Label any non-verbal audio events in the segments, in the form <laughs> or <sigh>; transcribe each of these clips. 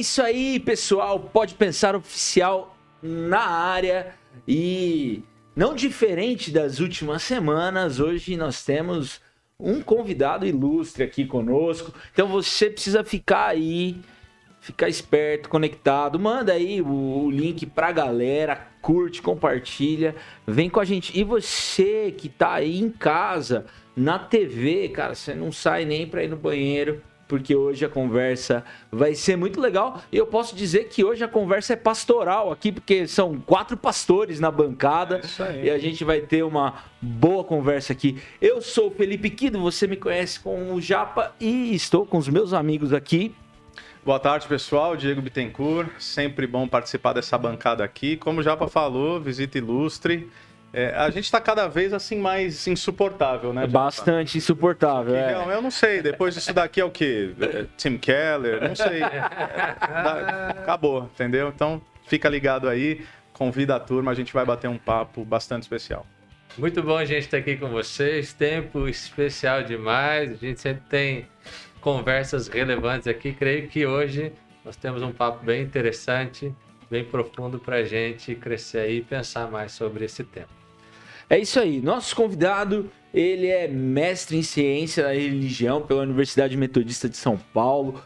Isso aí, pessoal. Pode pensar oficial na área e não diferente das últimas semanas, hoje nós temos um convidado ilustre aqui conosco. Então você precisa ficar aí, ficar esperto, conectado. Manda aí o, link pra galera, curte, compartilha, vem com a gente. E você que tá aí em casa, na TV, cara, você não sai nem pra ir no banheiro porque hoje a conversa vai ser muito legal. E eu posso dizer que hoje a conversa é pastoral aqui, porque são quatro pastores na bancada é e a gente vai ter uma boa conversa aqui. Eu sou o Felipe Quido, você me conhece como o Japa e estou com os meus amigos aqui. Boa tarde, pessoal. Diego Bittencourt. Sempre bom participar dessa bancada aqui. Como o Japa falou, visita ilustre. É, a gente está cada vez assim mais insuportável, né? Bastante insuportável. É. Não, eu não sei. Depois disso daqui é o quê? É, Tim Keller? Não sei. <laughs> É, acabou, entendeu? Então fica ligado aí, convida a turma, a gente vai bater um papo bastante especial. Muito bom a gente estar aqui com vocês. Tempo especial demais. A gente sempre tem conversas relevantes aqui. Creio que hoje nós temos um papo bem interessante, bem profundo para a gente crescer aí e pensar mais sobre esse tema. É isso aí. Nosso convidado, ele é mestre em ciência da religião pela Universidade Metodista de São Paulo,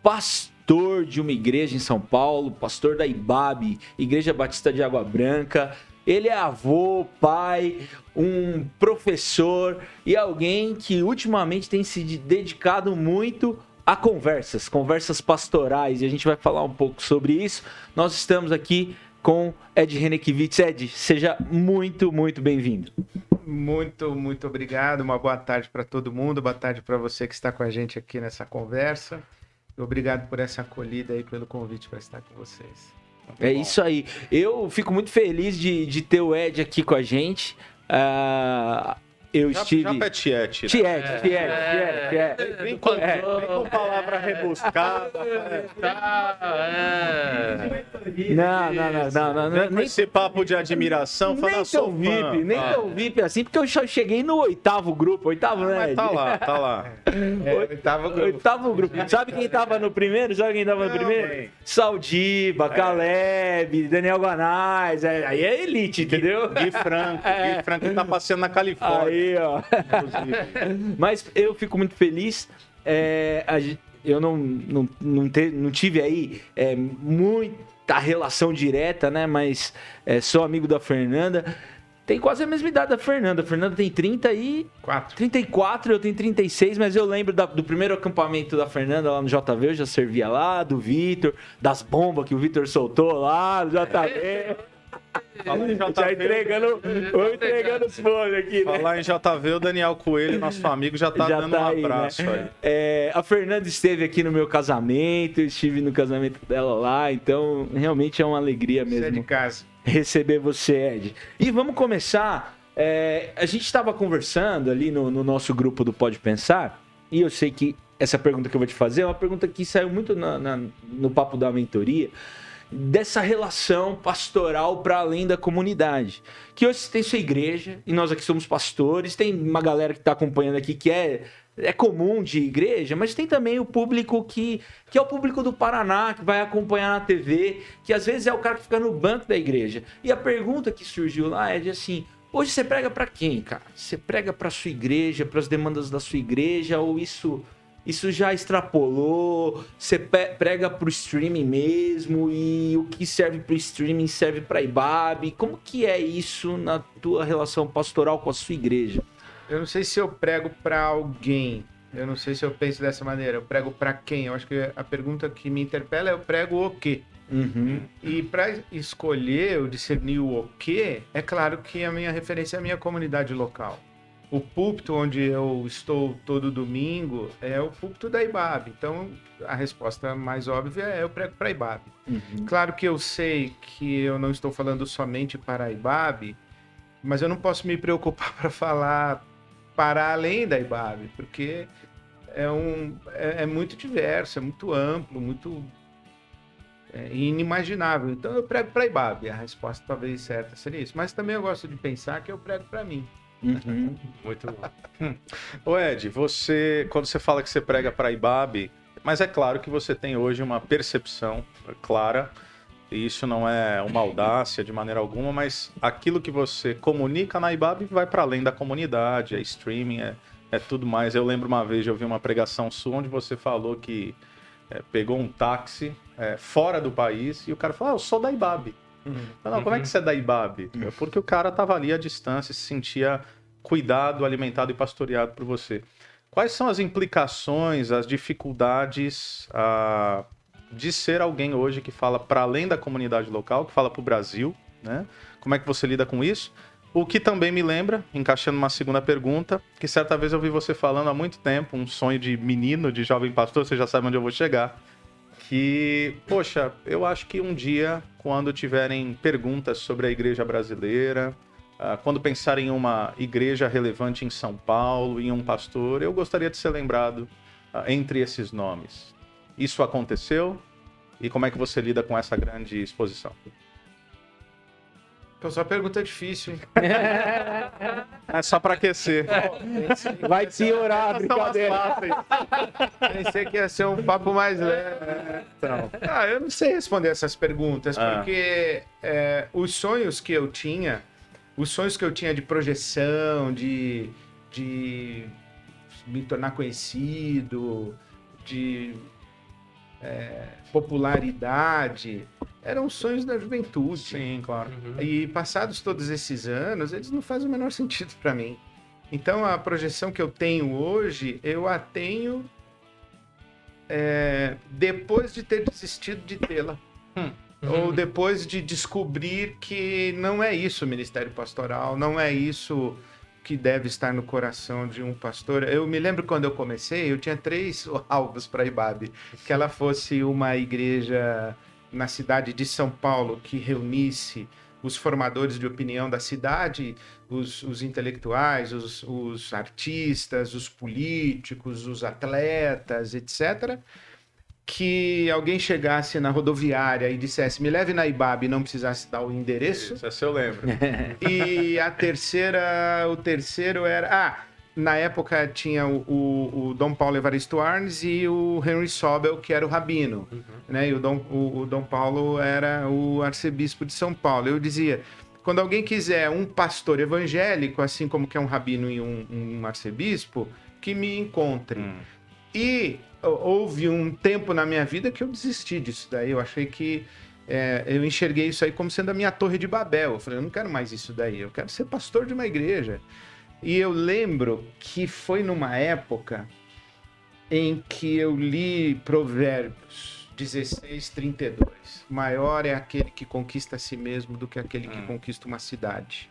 pastor de uma igreja em São Paulo, pastor da IBAB, Igreja Batista de Água Branca. Ele é avô, pai, um professor e alguém que ultimamente tem se dedicado muito a conversas, conversas pastorais, e a gente vai falar um pouco sobre isso. Nós estamos aqui com Ed Renekiewicz. Ed, seja muito, muito bem-vindo. Muito, muito obrigado. Uma boa tarde para todo mundo. Boa tarde para você que está com a gente aqui nessa conversa. Obrigado por essa acolhida e pelo convite para estar com vocês. Muito é bom. isso aí. Eu fico muito feliz de, de ter o Ed aqui com a gente. Uh, eu já, estive. Já é Tiete. Né? Tiete, Tiete, é. Tiete. Vem com, é. vem com palavra rebuscada. é. Não, não, não, não, não. Nem com esse papo de admiração, nem tão VIP, nem tão VIP assim, porque eu já cheguei no oitavo grupo, oitavo, né? Mas tá lá, tá lá. É, oitavo grupo. Oitavo grupo. Sabe quem tava no primeiro? Sabe quem tava no primeiro? Mãe. Saldiba, é. Caleb, Daniel Guanais. Aí é elite, entendeu? Gui Franco. Gui Franco tá passeando na Califórnia. Aí, ó. <laughs> Mas eu fico muito feliz. É, eu não, não, não, te, não tive aí é, muita relação direta, né? Mas é, sou amigo da Fernanda. Tem quase a mesma idade da Fernanda. A Fernanda tem 30 e... 4. 34, eu tenho 36, mas eu lembro da, do primeiro acampamento da Fernanda lá no JV, eu já servia lá, do Vitor, das bombas que o Vitor soltou lá no JV. <laughs> Já entregando, vou entregando os fones aqui, né? Falar em JV, o Daniel Coelho, nosso amigo, já tá já dando tá um aí, abraço né? aí. É, a Fernanda esteve aqui no meu casamento, estive no casamento dela lá, então realmente é uma alegria mesmo. Você é de casa. Receber você, Ed. E vamos começar. É, a gente estava conversando ali no, no nosso grupo do Pode Pensar, e eu sei que essa pergunta que eu vou te fazer é uma pergunta que saiu muito na, na, no papo da mentoria dessa relação pastoral para além da comunidade. Que hoje tem sua igreja, e nós aqui somos pastores, tem uma galera que está acompanhando aqui que é, é comum de igreja, mas tem também o público que, que é o público do Paraná, que vai acompanhar na TV, que às vezes é o cara que fica no banco da igreja. E a pergunta que surgiu lá é de assim. Hoje você prega para quem, cara? Você prega para sua igreja, para as demandas da sua igreja, ou isso isso já extrapolou, você prega pro streaming mesmo e o que serve pro streaming serve para IBAB. Como que é isso na tua relação pastoral com a sua igreja? Eu não sei se eu prego para alguém. Eu não sei se eu penso dessa maneira. Eu prego para quem? Eu acho que a pergunta que me interpela é eu prego o quê? Uhum. E para escolher, eu discernir o quê, é claro que a minha referência é a minha comunidade local o púlpito onde eu estou todo domingo é o púlpito da IBAB. Então, a resposta mais óbvia é eu prego para a IBAB. Uhum. Claro que eu sei que eu não estou falando somente para a IBAB, mas eu não posso me preocupar <laughs> para falar para além da IBAB, porque é, um, é, é muito diverso, é muito amplo, muito é, inimaginável. Então, eu prego para a IBAB. A resposta talvez certa seria isso. Mas também eu gosto de pensar que eu prego para mim. Uhum. <laughs> Muito bom. Ô Ed, você, quando você fala que você prega para Ibabe, Mas é claro que você tem hoje uma percepção clara, e isso não é uma audácia de maneira alguma, mas aquilo que você comunica na IBAB vai para além da comunidade, é streaming, é, é tudo mais. Eu lembro uma vez, eu vi uma pregação sua onde você falou que é, pegou um táxi é, fora do país e o cara falou: Ah, eu sou da IBAB. Uhum. Não, como é que você é da IBAB? Uhum. Porque o cara estava ali à distância, se sentia cuidado, alimentado e pastoreado por você. Quais são as implicações, as dificuldades ah, de ser alguém hoje que fala para além da comunidade local, que fala para o Brasil? Né? Como é que você lida com isso? O que também me lembra, encaixando uma segunda pergunta, que certa vez eu vi você falando há muito tempo, um sonho de menino, de jovem pastor, você já sabe onde eu vou chegar. Que, poxa, eu acho que um dia, quando tiverem perguntas sobre a igreja brasileira, ah, quando pensar em uma igreja relevante em São Paulo, em um pastor, eu gostaria de ser lembrado ah, entre esses nomes. Isso aconteceu? E como é que você lida com essa grande exposição? Então, só pergunta difícil, hein? <laughs> É só para aquecer. Vai piorar a brincadeira. Pensei que ia ser um papo mais leve. Então, ah, eu não sei responder essas perguntas, ah. porque é, os sonhos que eu tinha os sonhos que eu tinha de projeção, de, de me tornar conhecido, de é, popularidade, eram sonhos da juventude. Sim, claro. Uhum. E passados todos esses anos, eles não fazem o menor <laughs> sentido para mim. Então a projeção que eu tenho hoje, eu a tenho é, depois de ter desistido de tê-la. Hum. Uhum. Ou depois de descobrir que não é isso o ministério pastoral, não é isso que deve estar no coração de um pastor. Eu me lembro quando eu comecei, eu tinha três <laughs> alvos para a IBAB. Que ela fosse uma igreja na cidade de São Paulo que reunisse os formadores de opinião da cidade, os, os intelectuais, os, os artistas, os políticos, os atletas, etc que alguém chegasse na rodoviária e dissesse me leve na IBAB e não precisasse dar o endereço. Isso, essa eu lembro. <laughs> e a terceira, o terceiro era... Ah, na época tinha o, o, o Dom Paulo Evaristo Arnes e o Henry Sobel, que era o rabino. Uhum. Né? E o Dom, o, o Dom Paulo era o arcebispo de São Paulo. Eu dizia, quando alguém quiser um pastor evangélico, assim como que é um rabino e um, um arcebispo, que me encontre. Hum. E houve um tempo na minha vida que eu desisti disso daí. Eu achei que é, eu enxerguei isso aí como sendo a minha torre de Babel. Eu falei, eu não quero mais isso daí, eu quero ser pastor de uma igreja. E eu lembro que foi numa época em que eu li Provérbios 16, 32. Maior é aquele que conquista a si mesmo do que aquele que hum. conquista uma cidade.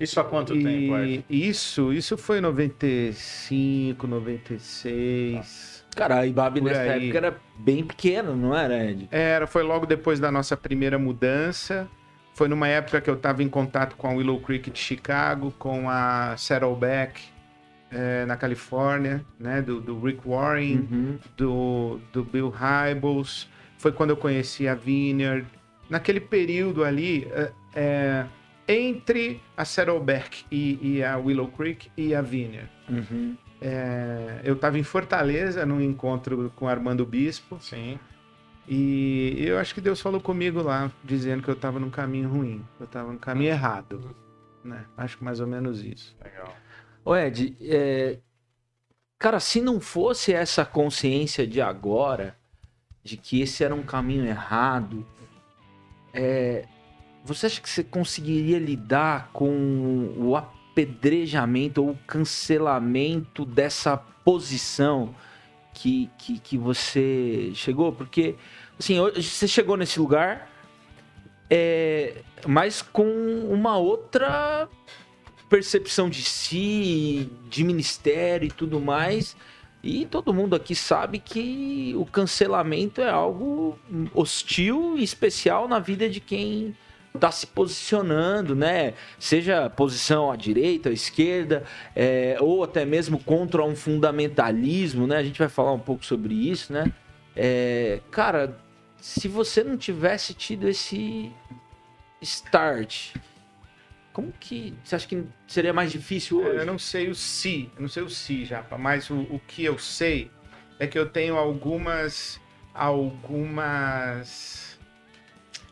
Isso há quanto e tempo? Isso, isso foi 95, 96. Cara, a Ibabe nessa aí. época era bem pequeno, não era, Ed? Era, foi logo depois da nossa primeira mudança. Foi numa época que eu estava em contato com a Willow Creek de Chicago, com a Saddleback é, na Califórnia, né? Do, do Rick Warren, uhum. do, do Bill Hybels. Foi quando eu conheci a Vineyard. Naquele período ali, é, é, entre a Saddleback e, e, a Willow Creek e a Vineyard. Uhum. É, eu estava em Fortaleza num encontro com Armando Bispo. Sim. E eu acho que Deus falou comigo lá, dizendo que eu estava num caminho ruim, eu estava no caminho uhum. errado. Né? Acho que mais ou menos isso. Legal. Ô Ed, é... cara, se não fosse essa consciência de agora, de que esse era um caminho errado, é... você acha que você conseguiria lidar com o apedrejamento ou cancelamento dessa posição que, que, que você chegou? Porque, assim, você chegou nesse lugar, é, mas com uma outra percepção de si, de ministério e tudo mais. E todo mundo aqui sabe que o cancelamento é algo hostil e especial na vida de quem tá se posicionando, né? Seja posição à direita, à esquerda, é, ou até mesmo contra um fundamentalismo, né? A gente vai falar um pouco sobre isso, né? É, cara, se você não tivesse tido esse start, como que você acha que seria mais difícil hoje? Eu não sei o se, eu não sei o se, já, mas o, o que eu sei é que eu tenho algumas algumas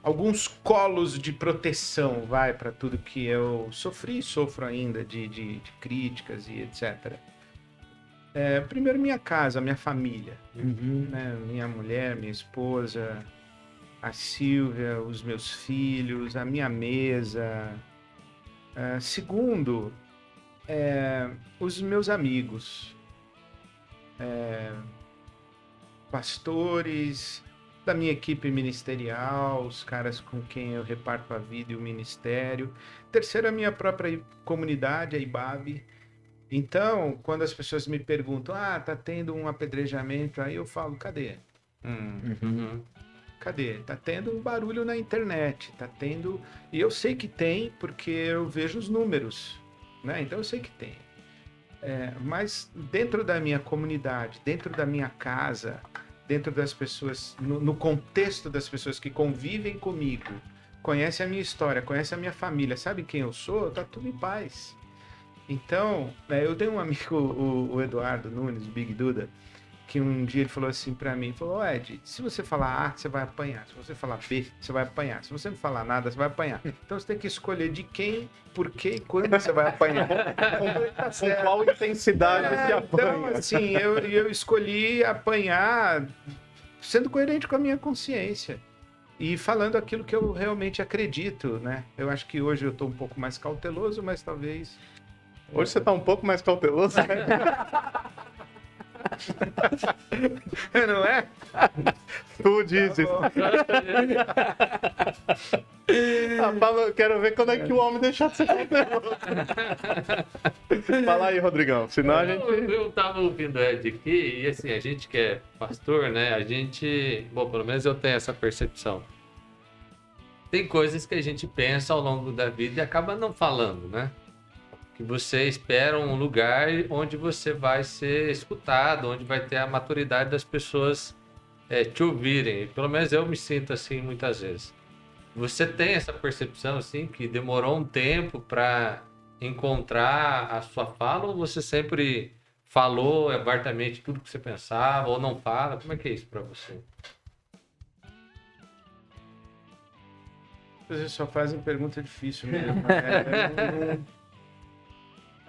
alguns colos de proteção, vai, para tudo que eu sofri e sofro ainda de, de, de críticas e etc. É, primeiro, minha casa, minha família. Uhum. Né? Minha mulher, minha esposa, a Silvia, os meus filhos, a minha mesa. É, segundo, é, os meus amigos. É, pastores, da minha equipe ministerial, os caras com quem eu reparto a vida e o ministério. Terceiro, a minha própria comunidade, a IBAB. Então, quando as pessoas me perguntam, ah, tá tendo um apedrejamento, aí eu falo, cadê? Hum. Uhum. Cadê? Tá tendo um barulho na internet, tá tendo. E eu sei que tem, porque eu vejo os números, né? Então eu sei que tem. É, mas dentro da minha comunidade, dentro da minha casa, dentro das pessoas, no, no contexto das pessoas que convivem comigo, conhecem a minha história, conhecem a minha família, sabem quem eu sou, tá tudo em paz. Então, né, eu tenho um amigo, <laughs> o, Eduardo Nunes, Big Duda, que um dia ele falou assim pra mim, falou, "Ô, Ed, se você falar A, você vai apanhar. Se você falar B, você vai apanhar. Se você não falar nada, você vai apanhar. Então você tem que escolher de quem, por quê e quando você vai apanhar. Tá <laughs> Com qual intensidade É, se apanha? então, assim, eu, eu escolhi apanhar sendo coerente com a minha consciência e falando aquilo que eu realmente acredito, né? Eu acho que hoje eu tô um pouco mais cauteloso, mas talvez Hoje você tá um pouco mais cauteloso, né? <laughs> não é? Tu dizes. Ah, fala, quero ver quando é que o homem deixar de ser cauteloso. Fala aí, Rodrigão. Senão a gente. Eu, eu tava ouvindo o Ed aqui, e assim, a gente que é pastor, né? A gente. Bom, pelo menos eu tenho essa percepção. Tem coisas que a gente pensa ao longo da vida e acaba não falando, né? Você espera um lugar onde você vai ser escutado, onde vai ter a maturidade das pessoas é, te ouvirem. Pelo menos eu me sinto assim muitas vezes. Você tem essa percepção assim que demorou um tempo para encontrar a sua fala ou você sempre falou abertamente tudo que você pensava ou não fala? Como é que é isso para você? Vocês só fazem pergunta difícil mesmo. É, <laughs> eu, não-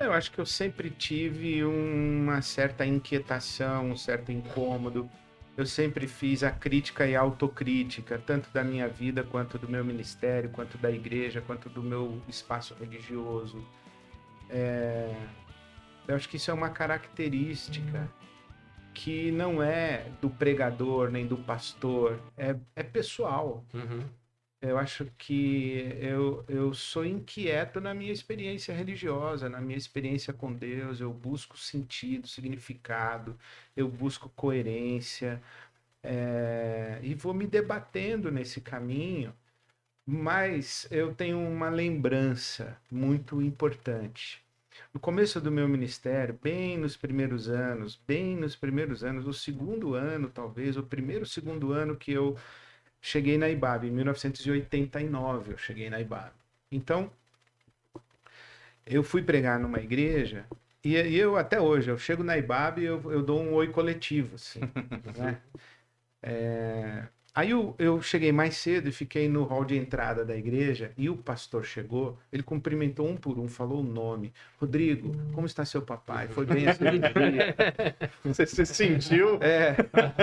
eu acho que eu sempre tive uma certa inquietação, um certo incômodo. Eu sempre fiz a crítica e a autocrítica, tanto da minha vida, quanto do meu ministério, quanto da igreja, quanto do meu espaço religioso. É, Eu acho que isso é uma característica que não é do pregador nem do pastor, é, é pessoal. Uhum. Eu acho que eu, eu sou inquieto na minha experiência religiosa, na minha experiência com Deus. Eu busco sentido, significado, eu busco coerência é, e vou me debatendo nesse caminho. Mas eu tenho uma lembrança muito importante. No começo do meu ministério, bem nos primeiros anos, bem nos primeiros anos, o segundo ano, talvez, o primeiro, segundo ano que eu cheguei na IBAB, em 1989 eu cheguei na IBAB. Então, eu fui pregar numa igreja e e eu até hoje, eu chego na IBAB e eu, eu dou um oi coletivo, assim, <laughs> né? É, Aí eu, eu cheguei mais cedo e fiquei no hall de entrada da igreja e o pastor chegou, ele cumprimentou um por um, falou o nome. Rodrigo, como está seu papai? Foi bem esse dia? <laughs> Você se sentiu. É,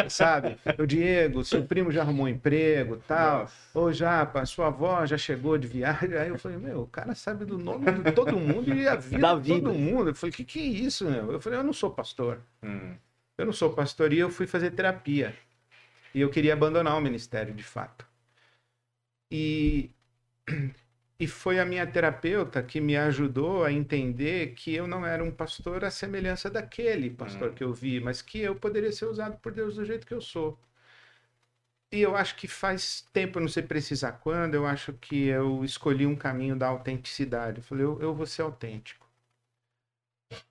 sabe? O Diego, seu primo já arrumou emprego, tal. Ô, Japa, sua avó já chegou de viagem. Aí eu falei, meu, o cara sabe do nome de todo mundo e a vida Da de vida. todo mundo. Eu falei, que que é isso, meu? Eu falei, eu não sou pastor. Hum. Eu não sou pastor e eu fui fazer terapia. E eu queria abandonar o ministério, de fato. E, e foi a minha terapeuta que me ajudou a entender que eu não era um pastor à semelhança daquele pastor Hum. que eu vi, mas que eu poderia ser usado por Deus do jeito que eu sou. E eu acho que faz tempo, não sei precisar quando, eu acho que eu escolhi um caminho da autenticidade. Eu falei, eu, eu vou ser autêntico.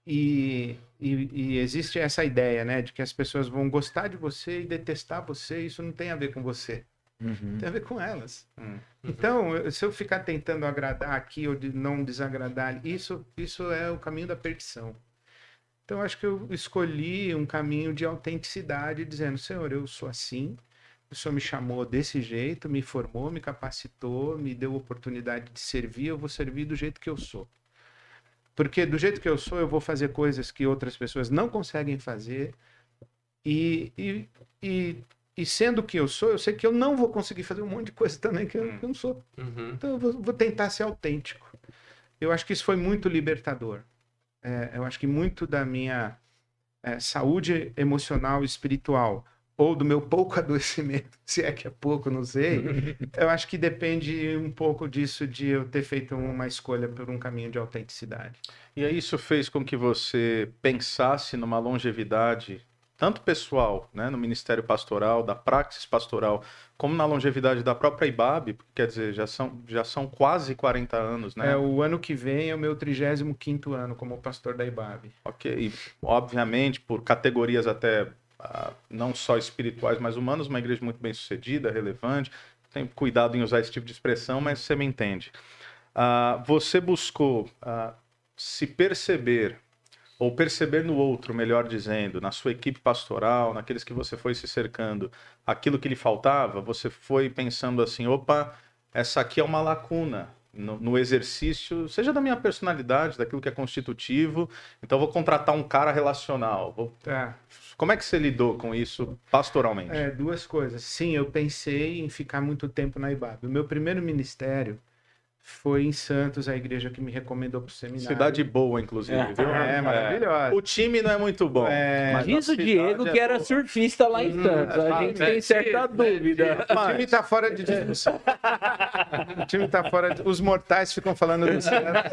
E, e, e existe essa ideia, né, de que as pessoas vão gostar de você e detestar você. Isso não tem a ver com você, Uhum. tem a ver com elas. Hum. Então, eu- se eu ficar tentando agradar aqui ou de não desagradar, isso, isso é o caminho da perdição. Então, acho que eu escolhi um caminho de autenticidade, dizendo: Senhor, eu sou assim, o Senhor me chamou desse jeito, me formou, me capacitou, me deu oportunidade de servir, eu vou servir do jeito que eu sou. Porque do jeito que eu sou, eu vou fazer coisas que outras pessoas não conseguem fazer. E, e, e, e sendo que eu sou, eu sei que eu não vou conseguir fazer um monte de coisa também que eu, que eu não sou. Uhum. Então eu vou, vou tentar ser autêntico. Eu acho que isso foi muito libertador. É, eu acho que muito da minha é, saúde emocional e espiritual ou do meu pouco <laughs> adoecimento, se é que é pouco, não sei. eu acho que depende um pouco disso de eu ter feito uma escolha por um caminho de autenticidade. E aí isso fez com que você pensasse numa longevidade, tanto pessoal, né, no ministério pastoral, da praxis pastoral, como na longevidade da própria IBAB, quer dizer, já são, já são quase 40 anos, né? É, o ano que vem é o meu 35º ano como pastor da IBAB. Ok, e obviamente por categorias até não só espirituais, mas humanos, uma igreja muito bem sucedida, relevante. Tenho cuidado em usar esse tipo de expressão, mas você me entende. Uh, você buscou uh, se perceber, ou perceber no outro, melhor dizendo, na sua equipe pastoral, naqueles que você foi se cercando, aquilo que lhe faltava, você foi pensando assim: opa, essa aqui é uma lacuna, no, no, exercício, seja da minha personalidade, daquilo que é constitutivo. Então, vou contratar um cara relacional. Vou... Tá. Como é que você lidou com isso pastoralmente? É, duas coisas. Sim, eu pensei em ficar muito tempo na IBAB. O meu primeiro ministério foi em Santos, a igreja que me recomendou para o seminário. Cidade boa, inclusive, é, viu? É, maravilhosa. O time não é muito bom. É, diz o Diego é que era boa. surfista lá em hum, Santos. Hum, a gente é, tem certa dúvida. Mas... O time está fora de discussão. o time está fora de... Os mortais ficam falando do Santos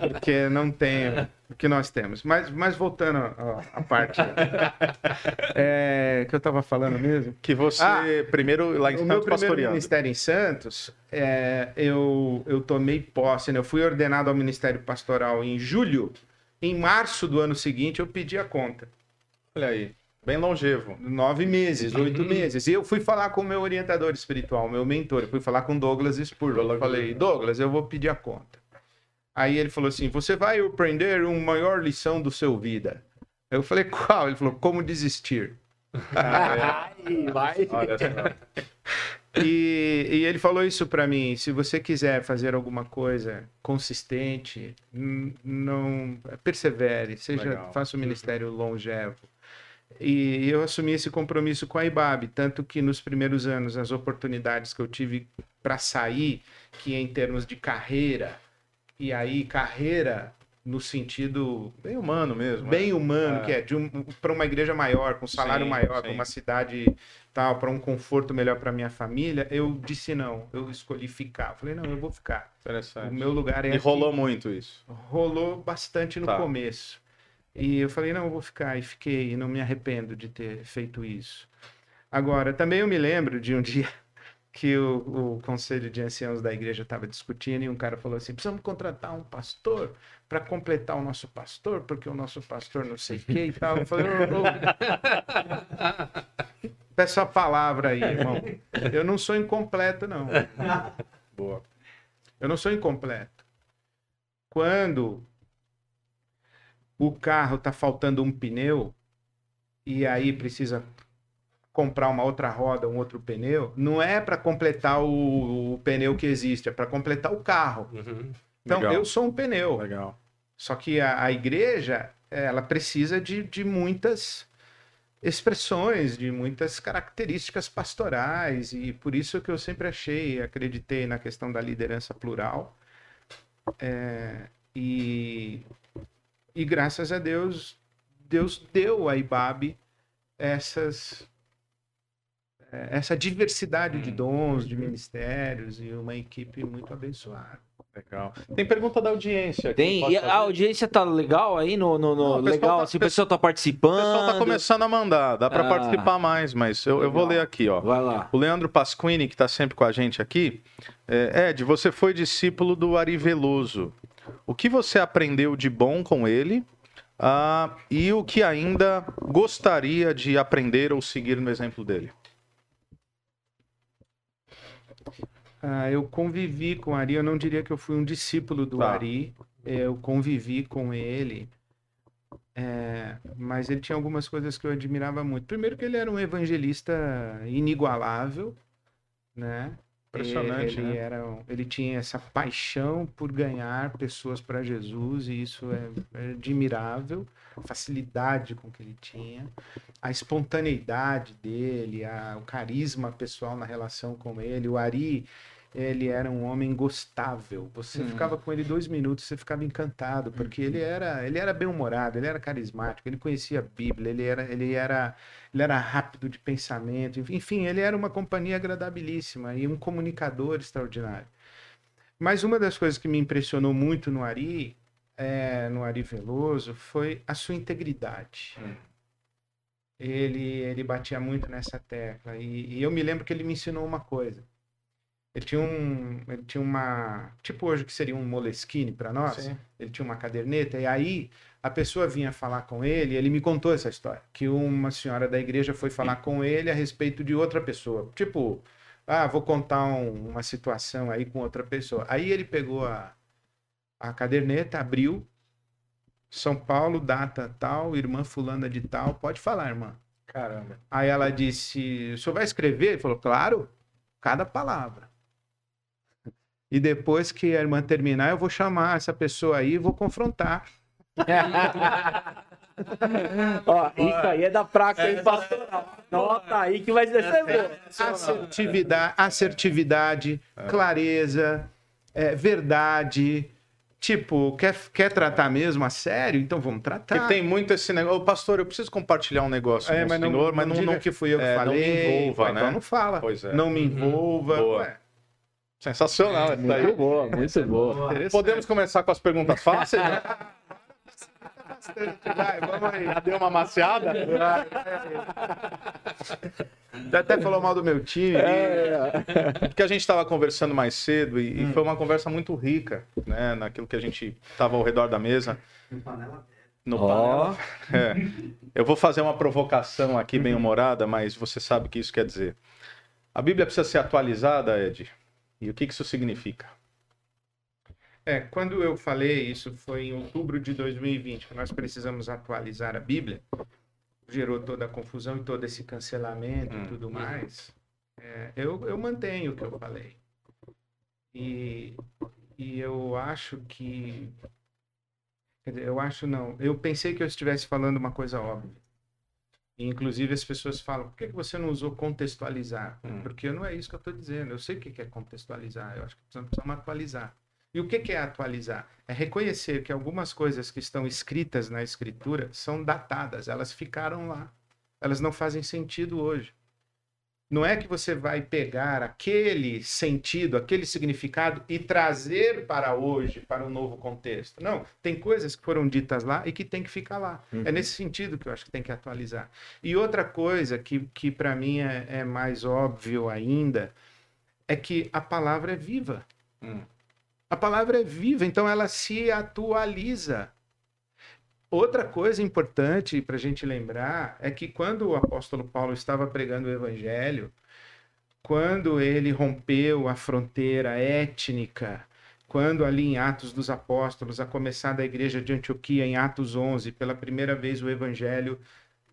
porque não tem que nós temos. Mas, mas voltando à parte <laughs> é, que eu estava falando mesmo. Que você, ah, primeiro, lá em Santos, meu primeiro ministério em Santos, é, eu, eu tomei posse, né? eu fui ordenado ao Ministério Pastoral em julho. Em março do ano seguinte, eu pedi a conta. Olha aí. Bem longevo. Nove meses, oito uhum. meses. E eu fui falar com o meu orientador espiritual, meu mentor. Eu fui falar com Douglas Spurgeon. Eu falei, Douglas, eu vou pedir a conta. Aí ele falou assim: Você vai aprender uma maior lição do seu vida. Eu falei: Qual? Ele falou: Como desistir. <laughs> Ai, vai. E, e, ele falou isso para mim: se você quiser fazer alguma coisa consistente, não persevere, seja Legal. faça o ministério longevo. E eu assumi esse compromisso com a IBAB, tanto que nos primeiros anos as oportunidades que eu tive para sair, que em termos de carreira, e aí carreira no sentido bem humano mesmo, bem é. humano, é. que é de um, para uma igreja maior, com salário sim, maior, para uma cidade tal, para um conforto melhor para minha família, eu disse não, eu escolhi ficar. Falei não, eu vou ficar. Interessante. O meu lugar é. E aqui. rolou muito isso. Rolou bastante no tá. começo. E eu falei não, eu vou ficar e fiquei, e não me arrependo de ter feito isso. Agora, também eu me lembro de um <laughs> dia que o, o conselho de anciãos da igreja estava discutindo e um cara falou assim: precisamos contratar um pastor para completar o nosso pastor, porque o nosso pastor não sei o que e tal. Eu falei: oh, <laughs> oh. peço a palavra aí, irmão. Eu não sou incompleto, não. <laughs> Boa. Eu não sou incompleto. Quando o carro está faltando um pneu e aí precisa comprar uma outra roda, um outro pneu, não é para completar o, o, pneu que existe, é para completar o carro. Uhum. Então, Legal. eu sou um pneu. Legal. Só que a, a igreja, ela precisa de, de muitas expressões, de muitas características pastorais, e por isso que eu sempre achei, acreditei na questão da liderança plural. É, e, e graças a Deus, Deus deu a IBAB essas essa diversidade de hum. dons, de ministérios e uma equipe muito abençoada. Legal. Tem pergunta da audiência. Aqui, Tem. E a audiência tá legal aí no, no, no Não, legal? Tá, assim, o pessoal tá participando. O pessoal tá começando a mandar. Dá para ah, participar mais, mas eu, eu, vou ler aqui, ó. Vai lá. O Leandro Pasquini, que tá sempre com a gente aqui. É, Ed, você foi discípulo do Ari Veloso. O que você aprendeu de bom com ele? Ah, e o que ainda gostaria de aprender ou seguir no exemplo dele? Ah, eu convivi com o Ari, eu não diria que eu fui um discípulo do tá. Ari, eu convivi com ele É, mas ele tinha algumas coisas que eu admirava muito. Primeiro que ele era um evangelista inigualável, né? Impressionante, ele, né? era, ele tinha essa paixão por ganhar pessoas para Jesus e isso é, é admirável. A facilidade com que ele tinha, a espontaneidade dele, a- o carisma pessoal na relação com ele. O Ari, ele era um homem gostável. Você Hum. ficava com ele dois minutos, você ficava encantado, porque ele era, ele era bem humorado, ele era carismático, ele conhecia a Bíblia, ele era, ele era, ele era rápido de pensamento, enfim, ele era uma companhia agradabilíssima e um comunicador extraordinário. Mas uma das coisas que me impressionou muito no Ari, é, no Ari Veloso, foi a sua integridade. Hum. Ele, ele batia muito nessa tecla e, e eu me lembro que ele me ensinou uma coisa. Ele tinha um, ele tinha uma, tipo hoje que seria um Moleskine para nós. Sim. Ele tinha uma caderneta e aí a pessoa vinha falar com ele, ele me contou essa história, que uma senhora da igreja foi falar com ele a respeito de outra pessoa. Tipo, ah, vou contar um- uma situação aí com outra pessoa. Aí ele pegou a, a caderneta, abriu, São Paulo, data tal, irmã fulana de tal, pode falar, irmã. Caramba. Aí ela disse: O senhor vai escrever? Ele falou: Claro, cada palavra. E depois que a irmã terminar, eu vou chamar essa pessoa aí e vou confrontar. <laughs> Ó, isso aí é da praça, hein, pastoral. Nota aí que vai ser boa. Assertividade, assertividade clareza, é, verdade. Tipo, quer, quer tratar mesmo a sério? Então vamos tratar. Que tem muito esse negócio. Ô, pastor, eu preciso compartilhar um negócio É, com o mas não, senhor, mas não não, diga não- que fui eu que é, não me falei. envolva, Então né? não fala. Pois é. Não me envolva. Boa. Ué, Sensacional. essa daí. Muito boa, muito boa. interessante. Podemos começar com as perguntas fáceis? né? Vai, vamos aí. Já deu uma maciada? Já até falou mal do meu time. Porque a gente estava conversando mais cedo e, e foi uma conversa muito rica, né? Naquilo que a gente estava ao redor da mesa. No Ó. panela. É. Eu vou fazer uma provocação aqui bem humorada, mas você sabe o que isso quer dizer. A Bíblia precisa ser atualizada, Ed. E o que isso significa? É, quando eu falei, isso foi em outubro de 2020, que nós precisamos atualizar a Bíblia, gerou toda a confusão e todo esse cancelamento Hum. e tudo mais, é, eu, eu mantenho o que eu falei. E, e eu acho que. Quer dizer, eu acho não. Eu pensei que eu estivesse falando uma coisa óbvia. Inclusive as pessoas falam, por que que você não usou contextualizar? Hum. Porque não é isso que eu estou dizendo. Eu sei o que é contextualizar. Eu acho que precisamos, precisamos atualizar. E o que que é atualizar? É reconhecer que algumas coisas que estão escritas na escritura são datadas, elas ficaram lá. Elas não fazem sentido hoje. Não é que você vai pegar aquele sentido, aquele significado e trazer para hoje, para um novo contexto. Não, tem coisas que foram ditas lá e que tem que ficar lá. É nesse sentido que eu acho que tem que atualizar. E outra coisa que, que para mim é, é mais óbvio ainda é que a palavra é viva. Hum. A palavra é viva, então ela se atualiza. Outra coisa importante para a gente lembrar é que quando o apóstolo Paulo estava pregando o evangelho, quando ele rompeu a fronteira étnica, quando ali em Atos dos Apóstolos, a começar da igreja de Antioquia, em Atos 11, pela primeira vez o evangelho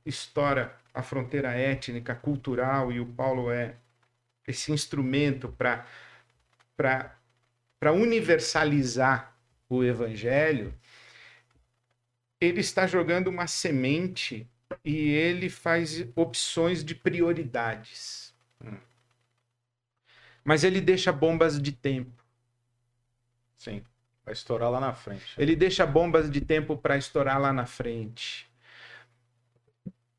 estoura a fronteira étnica, cultural, e o Paulo é esse instrumento para universalizar o evangelho, ele está jogando uma semente e ele faz opções de prioridades. Mas ele deixa bombas de tempo. Sim. Vai estourar lá na frente. Ele deixa bombas de tempo para estourar lá na frente.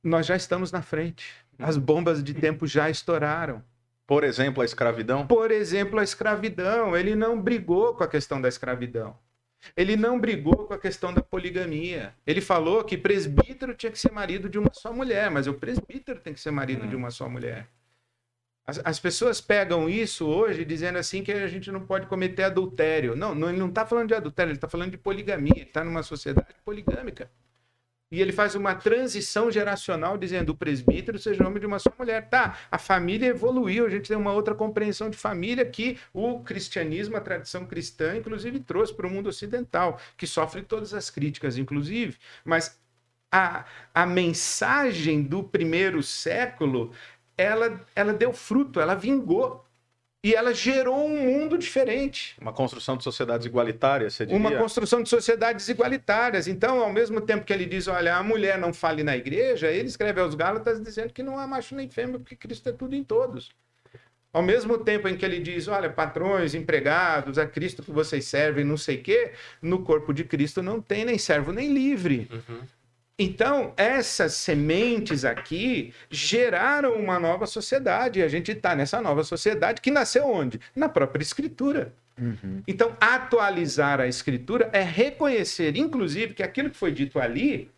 Nós já estamos na frente. As bombas de tempo já estouraram. Por exemplo, a escravidão. Por exemplo, a escravidão. Ele não brigou com a questão da escravidão. Ele não brigou com a questão da poligamia. Ele falou que presbítero tinha que ser marido de uma só mulher, mas o presbítero tem que ser marido Hum. de uma só mulher. As, as pessoas pegam isso hoje dizendo assim que a gente não pode cometer adultério. Não, não ele não está falando de adultério, ele está falando de poligamia. Ele está numa sociedade poligâmica. E ele faz uma transição geracional dizendo o presbítero seja homem de uma só mulher. Tá, a família evoluiu, a gente tem uma outra compreensão de família que o cristianismo, a tradição cristã, inclusive trouxe para o mundo ocidental, que sofre todas as críticas, inclusive. Mas a, a mensagem do primeiro século, ela, ela deu fruto, ela vingou. E ela gerou um mundo diferente. Uma construção de sociedades igualitárias, você diria? Uma construção de sociedades igualitárias. Então, ao mesmo tempo que ele diz, olha, a mulher não fale na igreja, ele escreve aos Gálatas dizendo que não há macho nem fêmea, porque Cristo é tudo em todos. Ao mesmo tempo em que ele diz, olha, patrões, empregados, a Cristo que vocês servem, não sei o quê, no corpo de Cristo não tem nem servo nem livre. Uhum. Então, essas sementes aqui geraram uma nova sociedade. E a gente está nessa nova sociedade que nasceu onde? Na própria Escritura. Uhum. Então, atualizar a Escritura é reconhecer, inclusive, que aquilo que foi dito ali,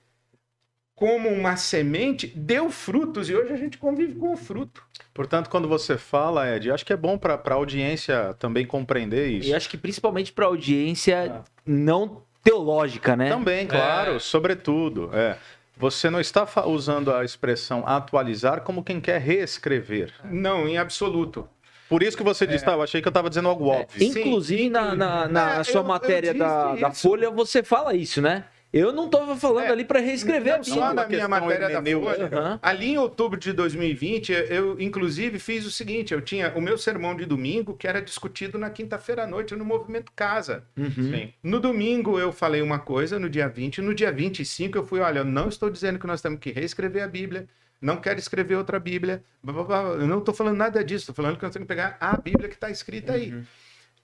como uma semente, deu frutos e hoje a gente convive com o fruto. Portanto, quando você fala, Ed, acho que é bom para a audiência também compreender isso. E acho que principalmente para a audiência ah. não teológica, né? Também, claro, é. sobretudo. É. Você não está usando a expressão atualizar como quem quer reescrever. Não, em absoluto. Por isso que você disse, é. tá, eu achei que eu estava dizendo algo é, óbvio. Inclusive, Sim. na, na, na é, sua eu, matéria eu da, da Folha, você fala isso, né? Eu não estava falando é, ali para reescrever não só na minha matéria da Folha. Uhum. Ali em outubro de 2020, eu inclusive fiz o seguinte, eu tinha o meu sermão de domingo que era discutido na quinta-feira à noite no Movimento Casa. Uhum. No domingo eu falei uma coisa, no dia 20, no dia 25 eu fui, olha, eu não estou dizendo que nós temos que reescrever a Bíblia, não quero escrever outra Bíblia, eu não estou falando nada disso, estou falando que nós temos que pegar a Bíblia que está escrita aí. Uhum.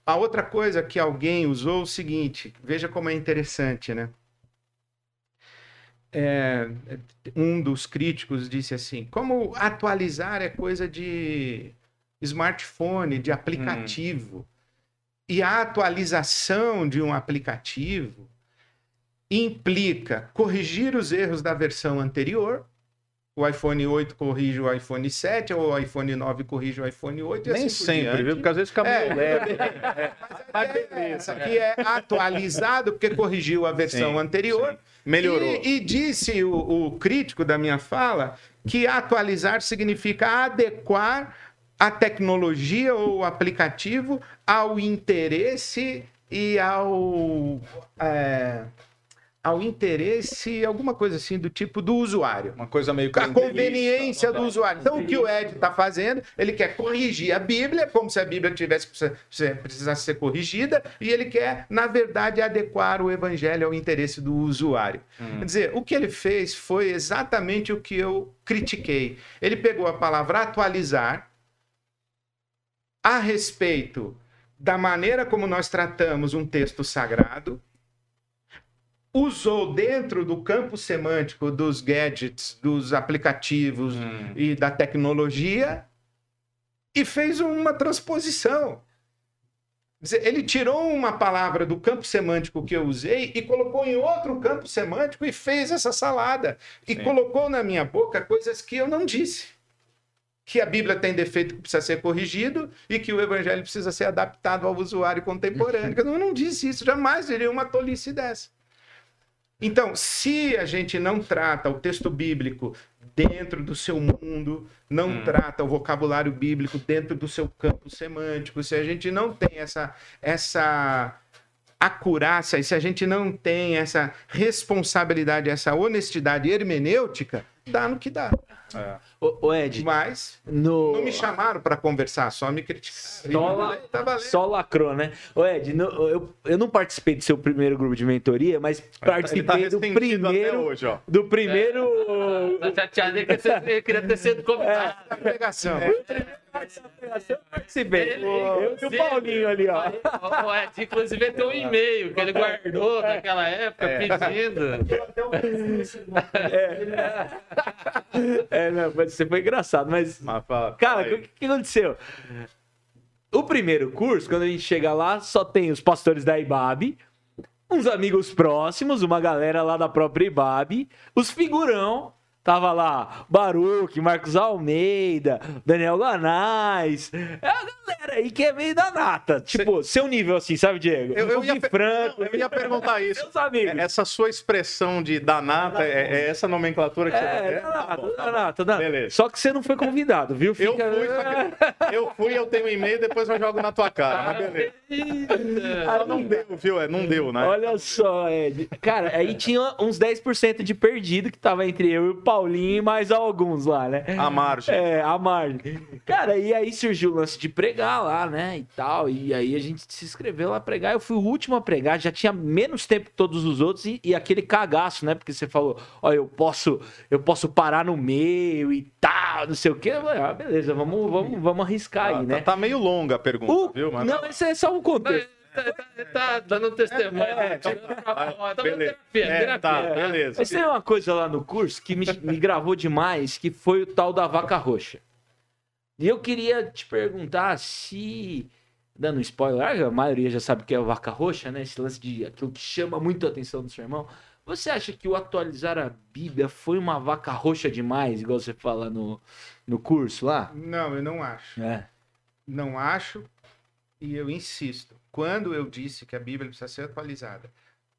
A outra coisa que alguém usou é o seguinte, veja como é interessante, né? É, um dos críticos disse assim: como atualizar é coisa de smartphone, de aplicativo. Hum. E a atualização de um aplicativo implica corrigir os erros da versão anterior. O iPhone 8 corrige o iPhone 7, ou o iPhone 9 corrige o iPhone 8. Nem assim sempre, viu? Porque às vezes fica meio é, leve. <laughs> <laughs> É, mas é, beleza. Aqui é atualizado porque corrigiu a versão sim, anterior. Sim Melhorou. E, e disse o, o crítico da minha fala que atualizar significa adequar a tecnologia ou o aplicativo ao interesse e ao. É, ao interesse, alguma coisa assim do tipo do usuário. Uma coisa meio A conveniência do usuário. Então, o que o Ed está fazendo, ele quer corrigir a Bíblia, como se a Bíblia tivesse precisasse ser corrigida, e ele quer, na verdade, adequar o evangelho ao interesse do usuário. Hum. Quer dizer, o que ele fez foi exatamente o que eu critiquei. Ele pegou a palavra atualizar a respeito da maneira como nós tratamos um texto sagrado usou dentro do campo semântico dos gadgets, dos aplicativos hum. e da tecnologia e fez uma transposição. Ele tirou uma palavra do campo semântico que eu usei e colocou em outro campo semântico e fez essa salada. E Sim. colocou na minha boca coisas que eu não disse. Que a Bíblia tem defeito que precisa ser corrigido e que o Evangelho precisa ser adaptado ao usuário contemporâneo. <laughs> Eu não disse isso, jamais diria uma tolice dessa. Então, se a gente não trata o texto bíblico dentro do seu mundo, não hum. trata o vocabulário bíblico dentro do seu campo semântico, se a gente não tem essa, essa acurácia e se a gente não tem essa responsabilidade, essa honestidade hermenêutica, dá no que dá. É. O, Ed. Mas no... não me chamaram para conversar, só me criticaram. Só, la... tá só lacrou, né? O Ed, no, eu, eu não participei do seu primeiro grupo de mentoria, mas tá- participei tá do primeiro. Hoje, ó. Do primeiro. É. Tá chateado, ele queria ter sido convidado. É, pegação. É. Eu participei. Eu e o Paulinho ali, ó. O Ed, inclusive, tem um e-mail que ele guardou naquela época é. pedindo. É. é, não, você foi engraçado, mas. mas fala, cara, o que, que aconteceu? O primeiro curso, quando a gente chega lá, só tem os pastores da IBAB, uns amigos próximos, uma galera lá da própria IBAB, os figurão Tava lá Baruque, Marcos Almeida, Daniel Lanais. É a galera aí que é meio da nata. Tipo, seu nível assim, sabe, Diego? Eu, eu, ia, de per- frango. não, eu ia perguntar <laughs> isso. Essa sua expressão de danata, é, é essa nomenclatura que você É, Tá danata, bom, tá danata, danata. Beleza. Só que você não foi convidado, viu? Eu Fica- fui, só que eu fui, eu tenho um e-mail, depois eu jogo na tua cara. Mas beleza. Ah, não deu, viu? É, não deu, né? Olha só, Ed. Cara, aí tinha uns 10% de perdido que tava entre eu e o Paulinho e mais alguns lá, né? A margem. É, a margem. Cara, e aí surgiu o lance de pregar lá, né? E tal. E aí a gente se inscreveu lá a pregar. Eu fui o último a pregar, já tinha menos tempo que todos os outros e, e aquele cagaço, né? Porque você falou, ó, eu posso, eu posso parar no meio e tal, não sei o quê. Falei, ah, beleza, vamos, vamos, vamos arriscar aí, Ah, né? tá, tá meio longa a pergunta, O- viu? Mas Não, esse é só um contexto. Tá, tá- tá dando um testemunho. É, tá tirando pra fora, tá dando beleza. terapia, É, terapia. tá, beleza. Mas tem uma coisa lá no curso que me, me gravou demais, que foi o tal da vaca roxa. E eu queria te perguntar se, dando um spoiler, a maioria já sabe o que é a vaca roxa, né? Esse lance de aquilo que chama muito a atenção do seu irmão. Você acha que o atualizar a Bíblia foi uma vaca roxa demais, igual você fala no, no curso lá? Não, eu não acho. É. Não acho e eu insisto. Quando eu disse que a Bíblia precisa ser atualizada,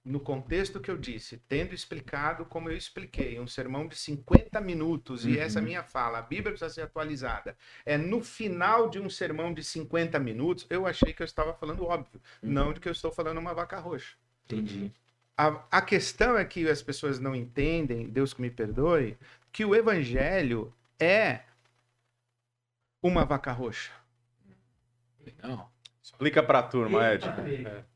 no contexto que eu disse, tendo explicado como eu expliquei, um sermão de 50 minutos, e Uhum. essa minha fala, a Bíblia precisa ser atualizada, é no final de um sermão de 50 minutos, eu achei que eu estava falando óbvio, não de que eu estou falando uma vaca roxa. Entendi. A, a questão é que as pessoas não entendem, Deus que me perdoe, que o evangelho é uma vaca roxa. Não. Explica pra turma, Ed.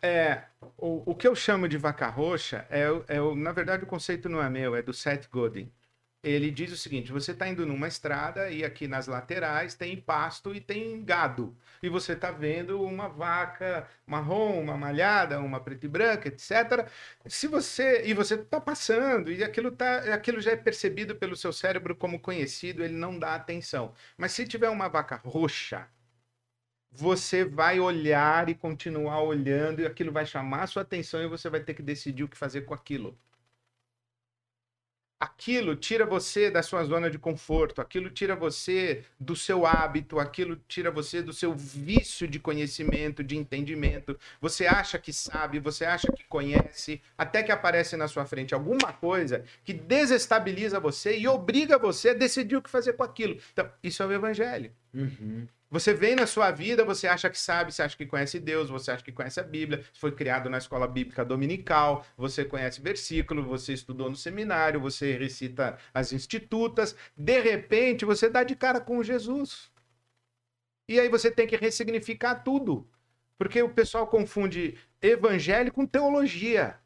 É, o, o que eu chamo de vaca roxa é, o- é o- na verdade o conceito não é meu, é do Seth Godin. Ele diz o seguinte: você está indo numa estrada e aqui nas laterais tem pasto e tem gado. E você está vendo uma vaca marrom, uma malhada, uma preta e branca, etc. Se você e você está passando e aquilo tá, aquilo já é percebido pelo seu cérebro como conhecido, ele não dá atenção. Mas se tiver uma vaca roxa, você vai olhar e continuar olhando e aquilo vai chamar a sua atenção e você vai ter que decidir o que fazer com aquilo. Aquilo tira você da sua zona de conforto, aquilo tira você do seu hábito, aquilo tira você do seu vício de conhecimento, de entendimento. Você acha que sabe, você acha que conhece, até que aparece na sua frente alguma coisa que desestabiliza você e obriga você a decidir o que fazer com aquilo. Então, isso é o evangelho. Uhum. Você vem na sua vida, você acha que sabe, você acha que conhece Deus, você acha que conhece a Bíblia, foi criado na escola bíblica dominical, você conhece versículo, você estudou no seminário, você recita as institutas, de repente você dá de cara com Jesus. E aí você tem que ressignificar tudo. Porque o pessoal confunde evangelho com teologia.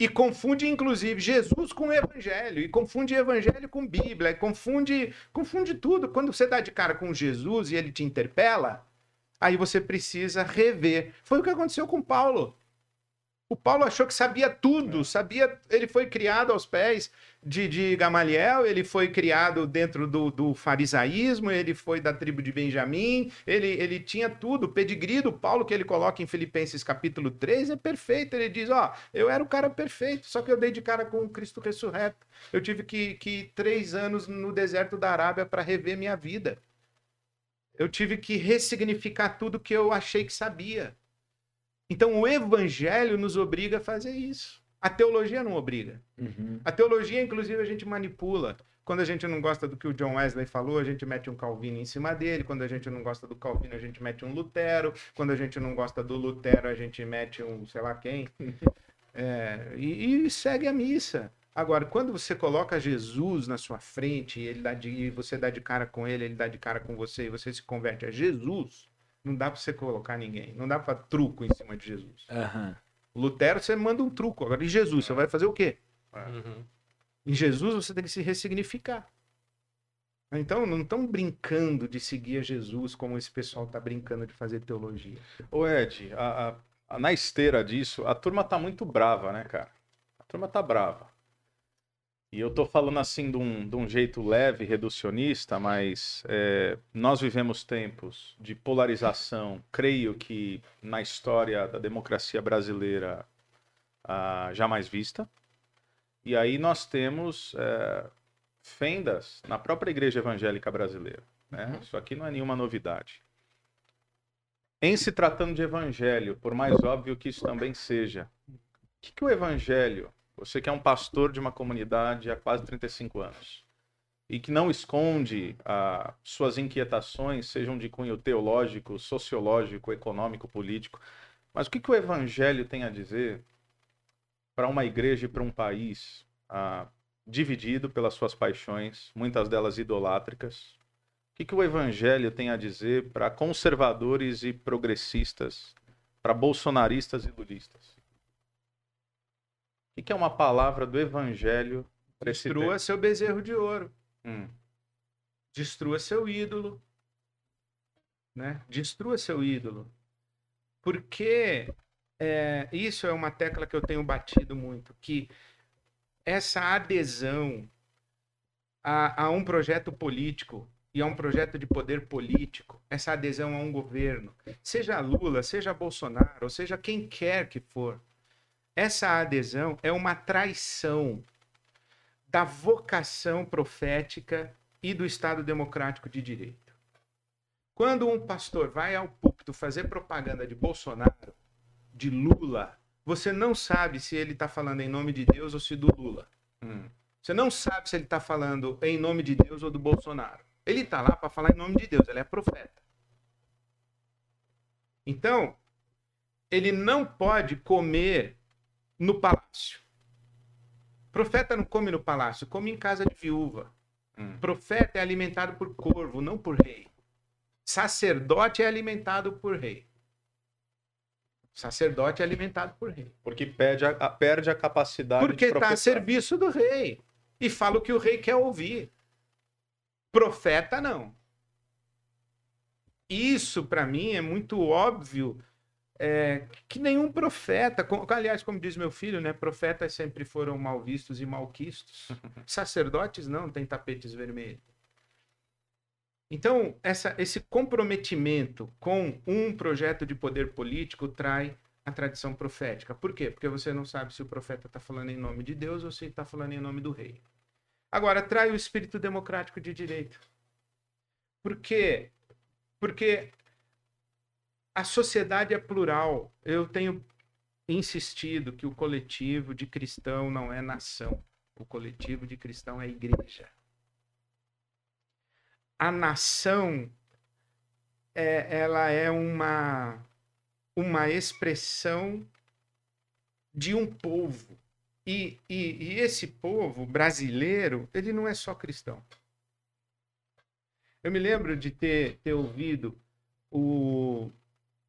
E confunde, inclusive, Jesus com o Evangelho. E confunde Evangelho com Bíblia. E confunde, confunde tudo. Quando você dá de cara com Jesus e ele te interpela, aí você precisa rever. Foi o que aconteceu com Paulo. O Paulo achou que sabia tudo, sabia. Ele foi criado aos pés de, de Gamaliel, ele foi criado dentro do, do farisaísmo, ele foi da tribo de Benjamim, ele, ele tinha tudo. O pedigree do Paulo que ele coloca em Filipenses capítulo 3 é perfeito. Ele diz: Ó, eu era o cara perfeito, só que eu dei de cara com o Cristo ressurreto. Eu tive que, que ir três anos no deserto da Arábia para rever minha vida. Eu tive que ressignificar tudo que eu achei que sabia. Então o evangelho nos obriga a fazer isso. A teologia não obriga. Uhum. A teologia, inclusive, a gente manipula. Quando a gente não gosta do que o John Wesley falou, a gente mete um Calvino em cima dele. Quando a gente não gosta do Calvino, a gente mete um Lutero. Quando a gente não gosta do Lutero, a gente mete um sei lá quem. <laughs> É, e, e segue a missa. Agora, quando você coloca Jesus na sua frente, e ele dá de, e você dá de cara com ele, ele dá de cara com você, e você se converte a Jesus, não dá para você colocar ninguém. Não dá para truco em cima de Jesus. Aham. Lutero, você manda um truco. Agora, em Jesus, você vai fazer o quê? Uhum. Em Jesus você tem que se ressignificar. Então, não estão brincando de seguir a Jesus como esse pessoal está brincando de fazer teologia. Ô, Ed, a- a- a- na esteira disso, a turma tá muito brava, né, cara? A turma tá brava. E eu tô falando assim de um, de um jeito leve, reducionista, mas é, nós vivemos tempos de polarização, creio que na história da democracia brasileira ah, jamais vista. E aí nós temos é, fendas na própria igreja evangélica brasileira. né? Isso aqui não é nenhuma novidade. Em se tratando de evangelho, por mais óbvio que isso também seja, o que, que o evangelho, você que é um pastor de uma comunidade há quase 35 anos, e que não esconde ah, suas inquietações, sejam de cunho teológico, sociológico, econômico, político, mas o que, que o evangelho tem a dizer para uma igreja e para um país ah, dividido pelas suas paixões, muitas delas idolátricas? O que, que o evangelho tem a dizer para conservadores e progressistas, para bolsonaristas e lulistas? O que, é uma palavra do evangelho para esse Destrua tempo? seu bezerro de ouro. Hum. Destrua seu ídolo. Né? Destrua seu ídolo. Porque é, isso é uma tecla que eu tenho batido muito, que essa adesão a, a um projeto político e a um projeto de poder político, essa adesão a um governo, seja Lula, seja Bolsonaro, ou seja quem quer que for, essa adesão é uma traição da vocação profética e do Estado democrático de direito. Quando um pastor vai ao púlpito fazer propaganda de Bolsonaro, de Lula, você não sabe se ele está falando em nome de Deus ou se do Lula. Hum. Você não sabe se ele está falando em nome de Deus ou do Bolsonaro. Ele está lá para falar em nome de Deus, ele é profeta. Então, ele não pode comer no palácio. Profeta não come no palácio, come em casa de viúva. Hum. Profeta é alimentado por corvo, não por rei. Sacerdote é alimentado por rei. Sacerdote é alimentado por rei. Porque perde a, a- perde a capacidade Porque está a serviço do rei. E fala o que o rei quer ouvir. Profeta, não. Isso, para mim, é muito óbvio é, que nenhum profeta, com- aliás, como diz meu filho, né, profetas sempre foram mal vistos e malquistos. <laughs> Sacerdotes não, têm tapetes vermelhos. Então, essa- esse comprometimento com um projeto de poder político trai a tradição profética. Por quê? Porque você não sabe se o profeta está falando em nome de Deus ou se está falando em nome do rei. Agora, trai o espírito democrático de direito. Por quê? Porque a sociedade é plural. Eu tenho insistido que o coletivo de cristão não é nação. O coletivo de cristão é igreja. A nação é, ela é uma uma expressão de um povo. E, e, e esse povo brasileiro, ele não é só cristão. Eu me lembro de ter, ter ouvido o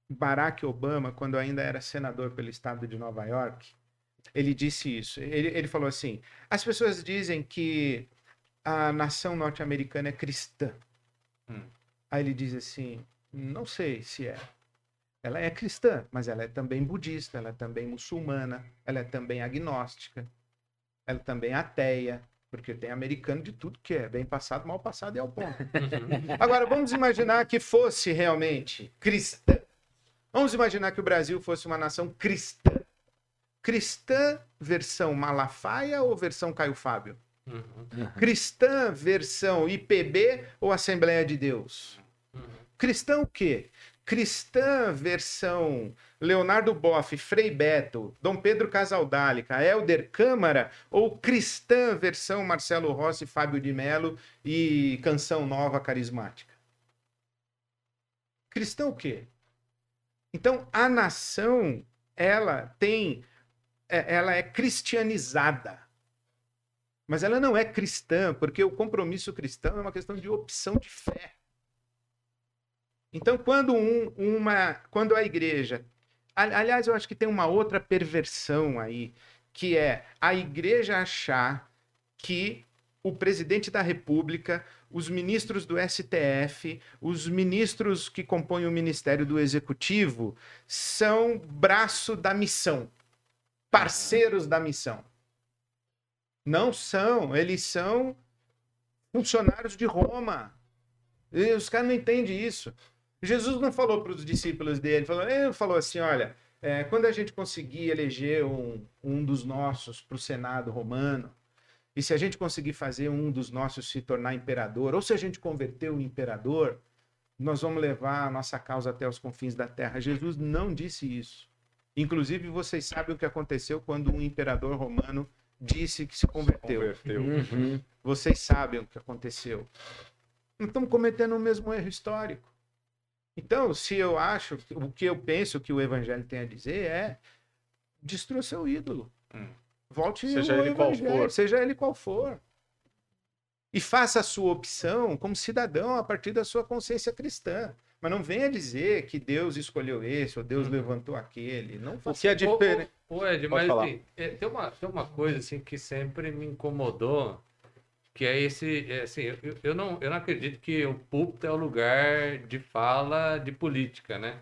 Barack Obama, quando ainda era senador pelo estado de Nova York, ele disse isso. Ele, ele falou assim: as pessoas dizem que a nação norte-americana é cristã. Hum. Aí ele diz assim: não sei se é. Ela é cristã, mas ela é também budista, ela é também muçulmana, ela é também agnóstica, ela é também ateia, porque tem americano de tudo que é bem passado, mal passado e ao ponto. Agora, vamos imaginar que fosse realmente cristã. Vamos imaginar que o Brasil fosse uma nação cristã. Cristã versão Malafaia ou versão Caio Fábio? Uhum. Cristã versão IPB ou Assembleia de Deus? Cristã o quê? Cristã versão Leonardo Boff, Frei Beto, Dom Pedro Casaldálica, Helder Câmara ou cristã versão Marcelo Rossi, Fábio de Mello e Canção Nova Carismática? Cristão o quê? Então, a nação, ela tem, é- ela é cristianizada. Mas ela não é cristã, porque o compromisso cristão é uma questão de opção de fé. Então, quando, um- uma, quando a igreja. ali- Aliás, eu acho que tem uma outra perversão aí, que é a igreja achar que o presidente da República, os ministros do STF, os ministros que compõem o Ministério do Executivo são braço da missão, parceiros da missão. Não são, eles são funcionários de Roma. E os caras não entendem isso. Jesus não falou para os discípulos dele, falou, ele falou assim: olha, é, quando a gente conseguir eleger um, um dos nossos para o Senado romano, e se a gente conseguir fazer um dos nossos se tornar imperador, ou se a gente converter o imperador, nós vamos levar a nossa causa até os confins da terra. Jesus não disse isso. Inclusive, vocês sabem o que aconteceu quando um imperador romano disse que se converteu. Se converteu. Uhum. Vocês sabem o que aconteceu. Não estamos cometendo o mesmo erro histórico. Então, se eu acho, o que eu penso que o evangelho tem a dizer é destrua seu ídolo. Hum. Volte Seja ele qual for. seja ele qual for. E faça a sua opção como cidadão a partir da sua consciência cristã. Mas não venha dizer que Deus escolheu esse ou Deus Uhum. levantou aquele. Não O faça que é diferente. ô, Ed, Pode mas falar. assim, é, tem, uma, tem uma coisa assim que sempre me incomodou, que é esse, é, assim, eu, eu não, eu não acredito que o púlpito é o lugar de fala de política, né?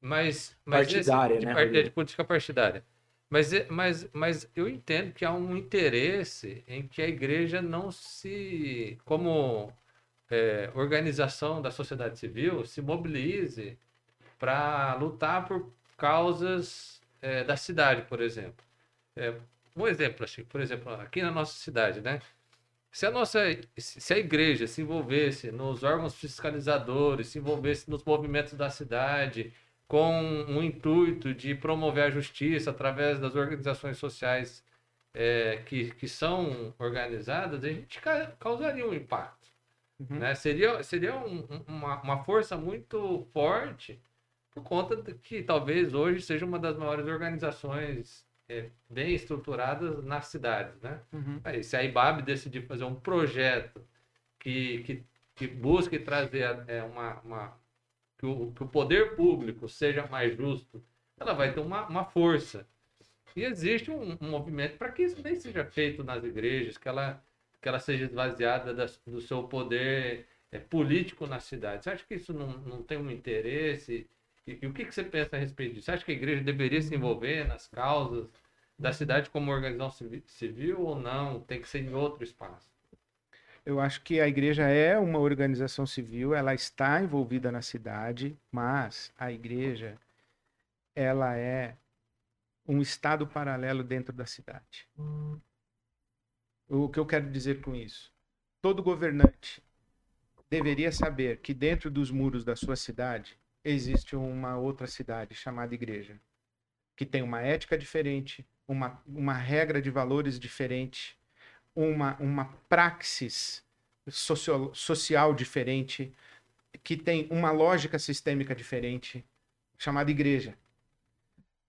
Mas, mas esse- Partidária, de, né, par- é, de política partidária. Mas, é- mas, mas eu entendo que há um interesse em que a igreja não se, como é, organização da sociedade civil, se mobilize para lutar por causas é, da cidade, por exemplo. É, um exemplo, assim, por exemplo, aqui na nossa cidade, né? Se a nossa, se a igreja se envolvesse nos órgãos fiscalizadores, se envolvesse nos movimentos da cidade, com um intuito de promover a justiça através das organizações sociais é, que, que são organizadas, a gente ca- causaria um impacto. Uhum. Né? Seria, seria um- uma, uma força muito forte por conta de que talvez hoje seja uma das maiores organizações é, bem estruturadas nas cidades. Né? Uhum. Aí, se a IBAB decidir fazer um projeto que, que, que busque trazer é, uma, uma- que, o, que o poder público seja mais justo, ela vai ter uma, uma força. E existe um, um movimento para que isso nem seja feito nas igrejas, que ela, que ela seja esvaziada das- do seu poder é, político na cidade. Você acha que isso não, não tem um interesse? E, e o que, que você pensa a respeito disso? Você acha que a igreja deveria se envolver nas causas da cidade como organização civi- civil ou não? Tem que ser em outro espaço? Eu acho que a igreja é uma organização civil, ela está envolvida na cidade, mas a igreja ela é um estado paralelo dentro da cidade. O que eu quero dizer com isso? Todo governante deveria saber que dentro dos muros da sua cidade existe uma outra cidade chamada igreja, que tem uma ética diferente, uma, uma regra de valores diferente, uma, uma praxis socio- social diferente, que tem uma lógica sistêmica diferente, chamada igreja.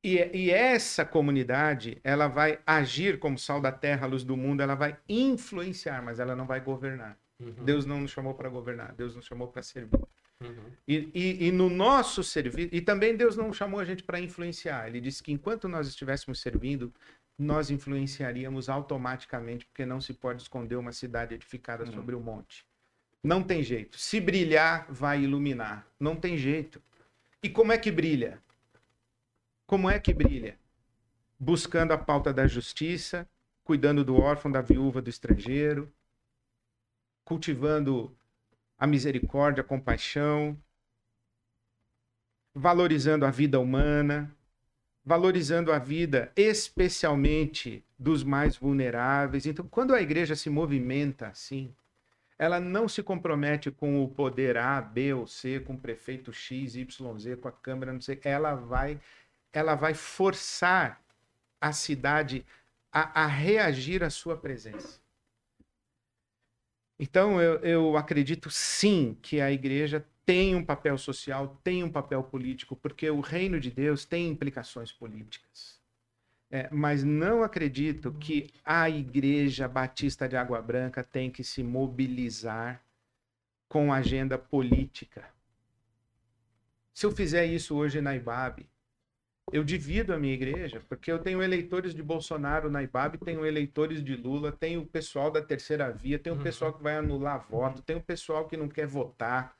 E, e essa comunidade, ela vai agir como sal da terra, luz do mundo, ela vai influenciar, mas ela não vai governar. Uhum, Deus não nos chamou para governar, Deus nos chamou para servir. uhum, E, e, e no nosso serviço, e também Deus não chamou a gente para influenciar. Ele disse que enquanto nós estivéssemos servindo, nós influenciaríamos automaticamente, porque não se pode esconder uma cidade edificada Uhum. sobre o monte. Não tem jeito. Se brilhar, vai iluminar. Não tem jeito. E como é que brilha? Como é que brilha? Buscando a pauta da justiça, cuidando do órfão, da viúva, do estrangeiro, cultivando a misericórdia, a compaixão, valorizando a vida humana, valorizando a vida especialmente dos mais vulneráveis. Então, quando a igreja se movimenta assim, ela não se compromete com o poder A, B ou C, com o prefeito X, Y, Z, com a Câmara, não sei, ela vai, ela vai forçar a cidade a, a reagir à sua presença. Então, eu, eu acredito sim que a igreja tem um papel social, tem um papel político, porque o reino de Deus tem implicações políticas. É, mas não acredito que a Igreja Batista de Água Branca tem que se mobilizar com agenda política. Se eu fizer isso hoje na IBAB, eu divido a minha igreja, porque eu tenho eleitores de Bolsonaro na IBAB, tenho eleitores de Lula, tenho o pessoal da terceira via, tenho o Uhum. pessoal que vai anular voto, tenho o pessoal que não quer votar.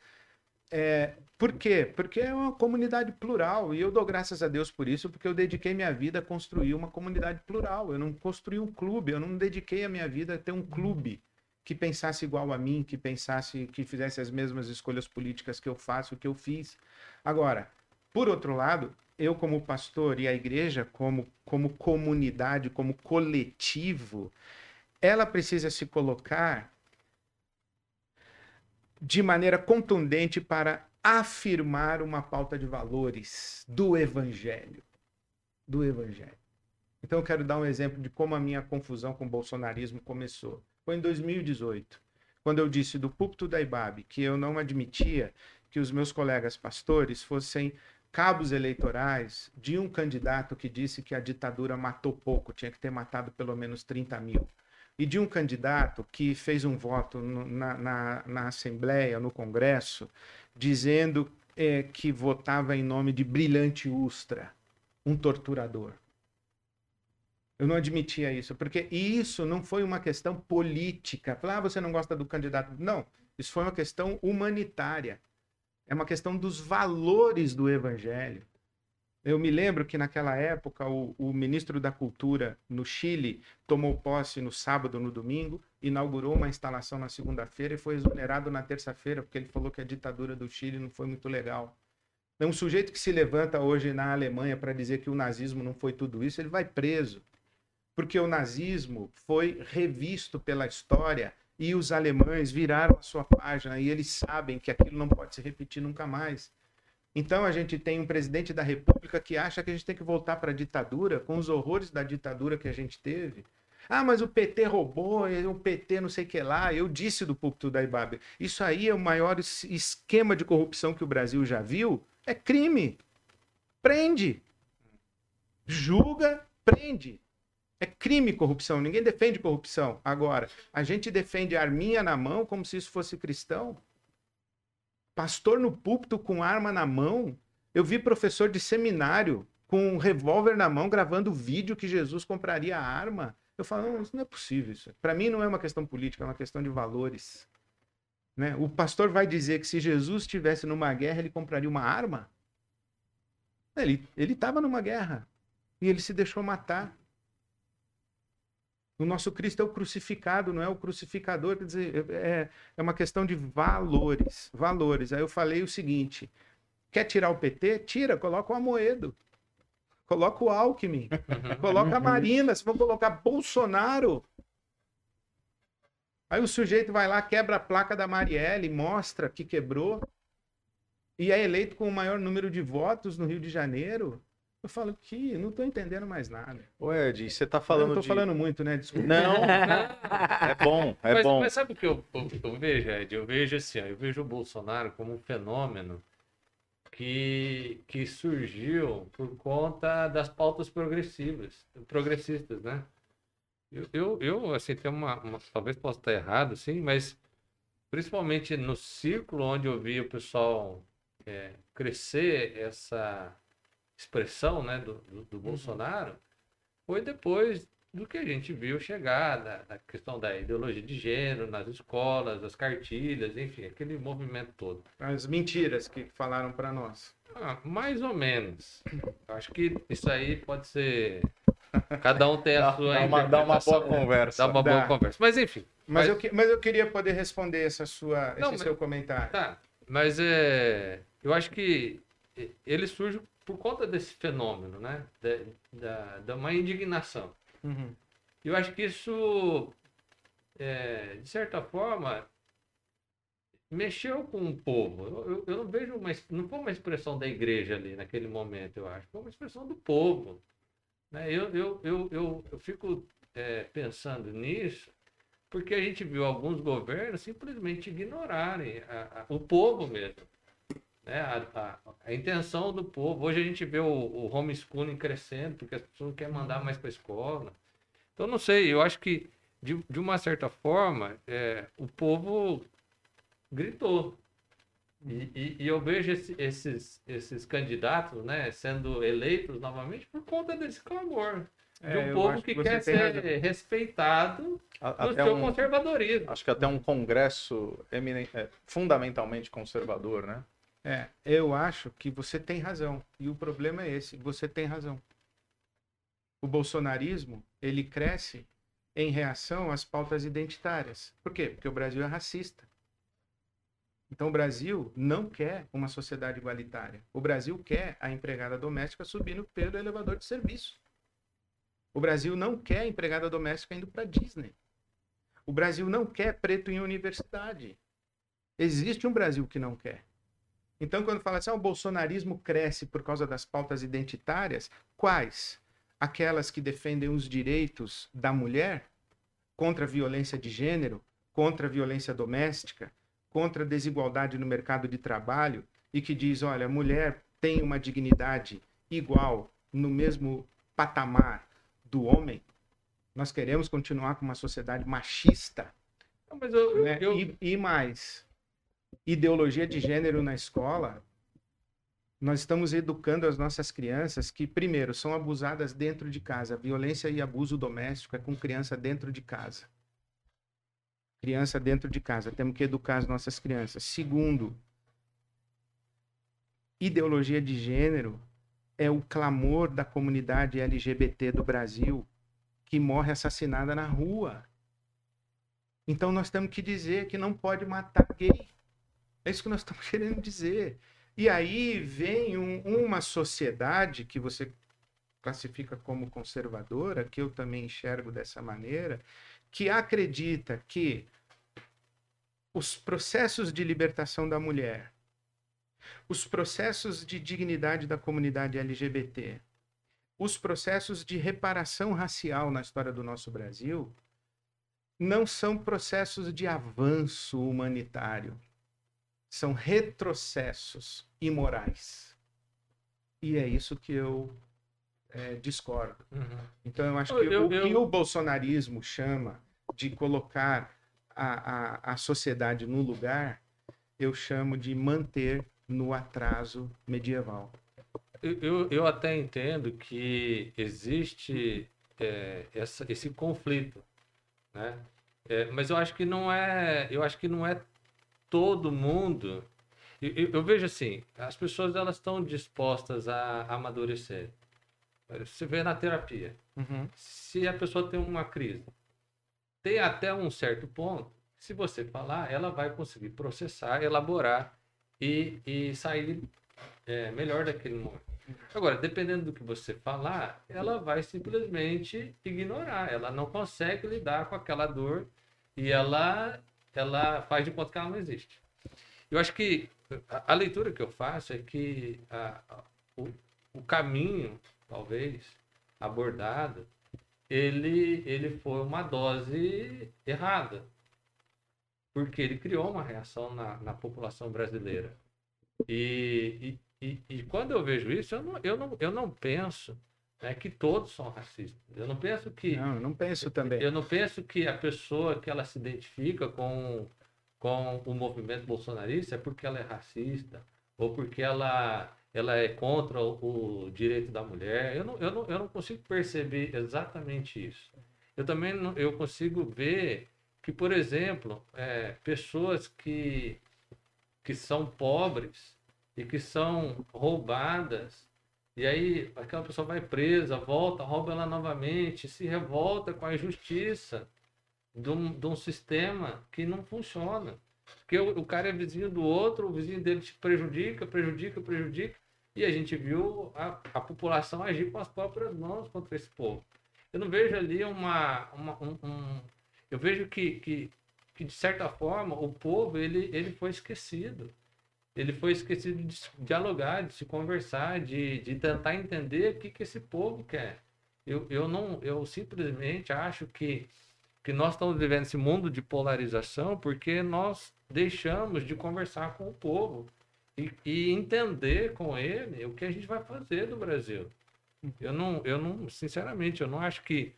É, por quê? Porque é uma comunidade plural e eu dou graças a Deus por isso, porque eu dediquei minha vida a construir uma comunidade plural. Eu não construí um clube, eu não dediquei a minha vida a ter um clube que pensasse igual a mim, que pensasse, que fizesse as mesmas escolhas políticas que eu faço, que eu fiz. Agora, por outro lado, eu como pastor e a igreja como, como comunidade, como coletivo, ela precisa se colocar de maneira contundente para afirmar uma pauta de valores do Evangelho. Do Evangelho. Então, eu quero dar um exemplo de como a minha confusão com o bolsonarismo começou. Foi em 2018, quando eu disse do púlpito da IBAB que eu não admitia que os meus colegas pastores fossem cabos eleitorais de um candidato que disse que a ditadura matou pouco, tinha que ter matado pelo menos 30 mil. E de um candidato que fez um voto no, na, na, na, Assembleia, no Congresso, dizendo é, que votava em nome de Brilhante Ustra, um torturador. Eu não admitia isso, porque isso não foi uma questão política. Falar, ah, você não gosta do candidato. Não, isso foi uma questão humanitária. É uma questão dos valores do evangelho. Eu me lembro que naquela época o, o, ministro da Cultura no Chile tomou posse no sábado, no domingo, inaugurou uma instalação na segunda-feira e foi exonerado na terça-feira porque ele falou que a ditadura do Chile não foi muito legal. É um sujeito que se levanta hoje na Alemanha para dizer que o nazismo não foi tudo isso, ele vai preso. Porque o nazismo foi revisto pela história e os alemães viraram a sua página e eles sabem que aquilo não pode se repetir nunca mais. Então a gente tem um presidente da República que acha que a gente tem que voltar para a ditadura, com os horrores da ditadura que a gente teve. Ah, mas o PT roubou, o PT não sei o que lá. Eu disse do púlpito da Ibabe. Isso aí é o maior esquema de corrupção que o Brasil já viu. É crime. Prende. Julga, prende. É crime corrupção. Ninguém defende corrupção. Agora, a gente defende arminha na mão como se isso fosse cristão. Pastor no púlpito com arma na mão. Eu vi professor de seminário com um revólver na mão gravando vídeo que Jesus compraria a arma. Eu falo, não, isso não é possível. Isso. Para mim não é uma questão política, é uma questão de valores. Né? O pastor vai dizer que se Jesus estivesse numa guerra, ele compraria uma arma? Ele estava numa guerra e ele se deixou matar. O nosso Cristo é o crucificado, não é o crucificador. Quer dizer, é, é uma questão de valores. Valores. Aí eu falei o seguinte: quer tirar o PT? Tira, coloca o Amoedo. Coloca o Alckmin. coloca a Marina. Se for colocar Bolsonaro. Aí o sujeito vai lá, quebra a placa da Marielle, mostra que quebrou. E é eleito com o maior número de votos no Rio de Janeiro. Eu falo que não estou entendendo mais nada. Ô Ed, você está falando eu não de... falando muito, né? Desculpa. Não, <laughs> é bom, é mas, bom. Mas sabe o que eu, eu, eu, vejo, Ed? Eu vejo assim, ó, eu vejo o Bolsonaro como um fenômeno que, que surgiu por conta das pautas progressivas, progressistas, né? Eu, eu, eu assim, tenho uma, uma, Talvez possa estar errado, sim, mas principalmente no círculo onde eu vi o pessoal é, crescer essa expressão né, do, do, do uhum. Bolsonaro foi depois do que a gente viu chegar da, da, questão da ideologia de gênero nas escolas, as cartilhas, enfim, aquele movimento todo. As mentiras que falaram para nós. Ah, mais ou menos. Acho que isso aí pode ser. Cada um tem a <laughs> sua. Dá uma, dá uma boa conversa. Dá uma dá. boa conversa. Mas enfim. Mas, mas... Eu, mas eu queria poder responder essa sua, Não, esse mas... seu comentário. Tá. Mas é, eu acho que ele surge por conta desse fenômeno, né? Da, da, da uma indignação. Uhum. Eu acho que isso, é, de certa forma, mexeu com o povo. Eu, eu, eu, não vejo uma, não foi uma expressão da igreja ali naquele momento, eu acho. Foi uma expressão do povo. Né? Eu, eu, eu, eu, eu fico é, pensando nisso porque a gente viu alguns governos simplesmente ignorarem a, a, o povo mesmo né, a, a, a, intenção do povo. Hoje a gente vê o, o homeschooling crescendo, porque as pessoas não querem mandar mais para a escola. Então, não sei, eu acho que, de, de uma certa forma, é, o povo gritou. E, e, e eu vejo esse, esses, esses candidatos né, sendo eleitos novamente por conta desse clamor. De um é, povo que, que quer ser razão. respeitado no seu um, conservadorismo. Acho que até um congresso eminente, é, fundamentalmente conservador, né? É, eu acho que você tem razão. E o problema é esse, você tem razão. O bolsonarismo, ele cresce em reação às pautas identitárias. Por quê? Porque o Brasil é racista. Então o Brasil não quer uma sociedade igualitária. O Brasil quer a empregada doméstica subindo pelo elevador de serviço. O Brasil não quer a empregada doméstica indo para Disney. O Brasil não quer preto em universidade. Existe um Brasil que não quer. Então, quando fala assim, ah, o bolsonarismo cresce por causa das pautas identitárias, quais? Aquelas que defendem os direitos da mulher contra a violência de gênero, contra a violência doméstica, contra a desigualdade no mercado de trabalho e que diz, olha, a mulher tem uma dignidade igual, no mesmo patamar do homem. Nós queremos continuar com uma sociedade machista. Não, mas eu, né? eu- E, e mais, ideologia de gênero na escola, nós estamos educando as nossas crianças que, primeiro, são abusadas dentro de casa. Violência e abuso doméstico é com criança dentro de casa. Criança dentro de casa. Temos que educar as nossas crianças. Segundo, ideologia de gênero é o clamor da comunidade LGBT do Brasil que morre assassinada na rua. Então nós temos que dizer que não pode matar gay. É isso que nós estamos <laughs> querendo dizer. E aí vem um- uma sociedade que você classifica como conservadora, que eu também enxergo dessa maneira, que acredita que os processos de libertação da mulher, os processos de dignidade da comunidade LGBT, os processos de reparação racial na história do nosso Brasil, não são processos de avanço humanitário, são retrocessos imorais. E é isso que eu eh, discordo. Uhum. Então, eu acho Eu- que eu- o que eu- o bolsonarismo chama de colocar a, a, a sociedade no lugar, eu chamo de manter no atraso medieval. Eu, eu, eu até entendo que existe é, essa, esse conflito, né? É, mas eu acho que não é, eu acho que não é todo mundo. Eu, eu- vejo assim, as pessoas elas estão dispostas a amadurecer. Você vê na terapia, se a pessoa tem uma crise, tem até um certo ponto, se você falar, ela vai conseguir processar, elaborar e, e sair é, melhor daquele momento. Agora, dependendo do que você falar, ela vai simplesmente ignorar. Ela não consegue lidar com aquela dor e ela, ela faz de conta que ela não existe. Eu acho que a, a leitura que eu faço é que a- o, o caminho, talvez, abordado, ele, ele foi uma dose errada. Porque ele criou uma reação na, na população brasileira. E, e, e, e quando eu vejo isso, eu não, eu não, eu não penso né, que todos são racistas. Eu não penso que. Não, eu não penso também. Eu não penso que a pessoa que ela se identifica com, com o movimento bolsonarista é porque ela é racista ou porque ela, ela é contra o, o direito da mulher. Eu não, eu, não, eu não consigo perceber exatamente isso. Eu também não, eu consigo ver que, por exemplo, é, pessoas que, que são pobres e que são roubadas e aí aquela pessoa vai presa, volta, rouba ela novamente, se revolta com a injustiça de um, de um sistema que não funciona. Porque o, o cara é vizinho do outro, o vizinho dele te prejudica, prejudica, prejudica. E a gente viu a, a população agir com as próprias mãos contra esse povo. Eu não vejo ali uma. uma um, um- eu vejo que, que, que, de certa forma, o povo ele, ele foi esquecido ele foi esquecido de dialogar, de se conversar, de, de tentar entender o que, que esse povo quer. Eu, eu, não, eu simplesmente acho que, que nós estamos vivendo esse mundo de polarização porque nós deixamos de conversar com o povo e, e entender com ele o que a gente vai fazer do Brasil. Eu não, eu não sinceramente, eu não acho que.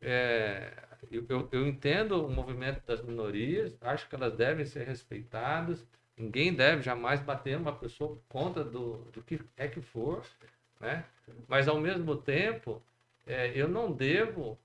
é, eu, eu entendo o movimento das minorias, acho que elas devem ser respeitadas, Ninguém deve jamais bater uma pessoa por conta do, do que é que for, né? Mas ao mesmo tempo, é, eu não devo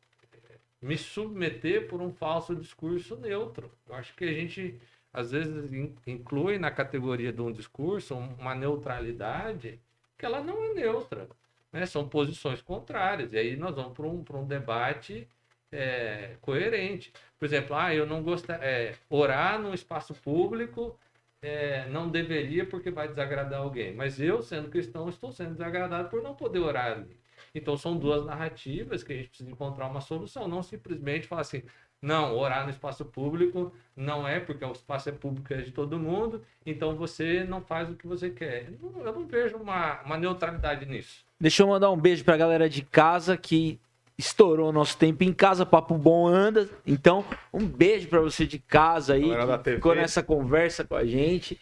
me submeter por um falso discurso neutro. Eu acho que a gente às vezes in- inclui na categoria de um discurso uma neutralidade que ela não é neutra, né? São posições contrárias. E aí nós vamos para um, um debate é, coerente. Por exemplo, ah, eu não gosto é, orar no espaço público é, não deveria porque vai desagradar alguém. Mas eu, sendo cristão, estou sendo desagradado por não poder orar ali. Então são duas narrativas que a gente precisa encontrar uma solução, não simplesmente falar assim, Não, orar no espaço público não é porque o espaço é público é de todo mundo, então você não faz o que você quer. Eu não vejo uma, uma neutralidade nisso. Deixa eu mandar um beijo pra galera de casa que estourou o nosso tempo em casa, papo bom anda. Então, um beijo para você de casa aí, que ficou nessa conversa com a gente.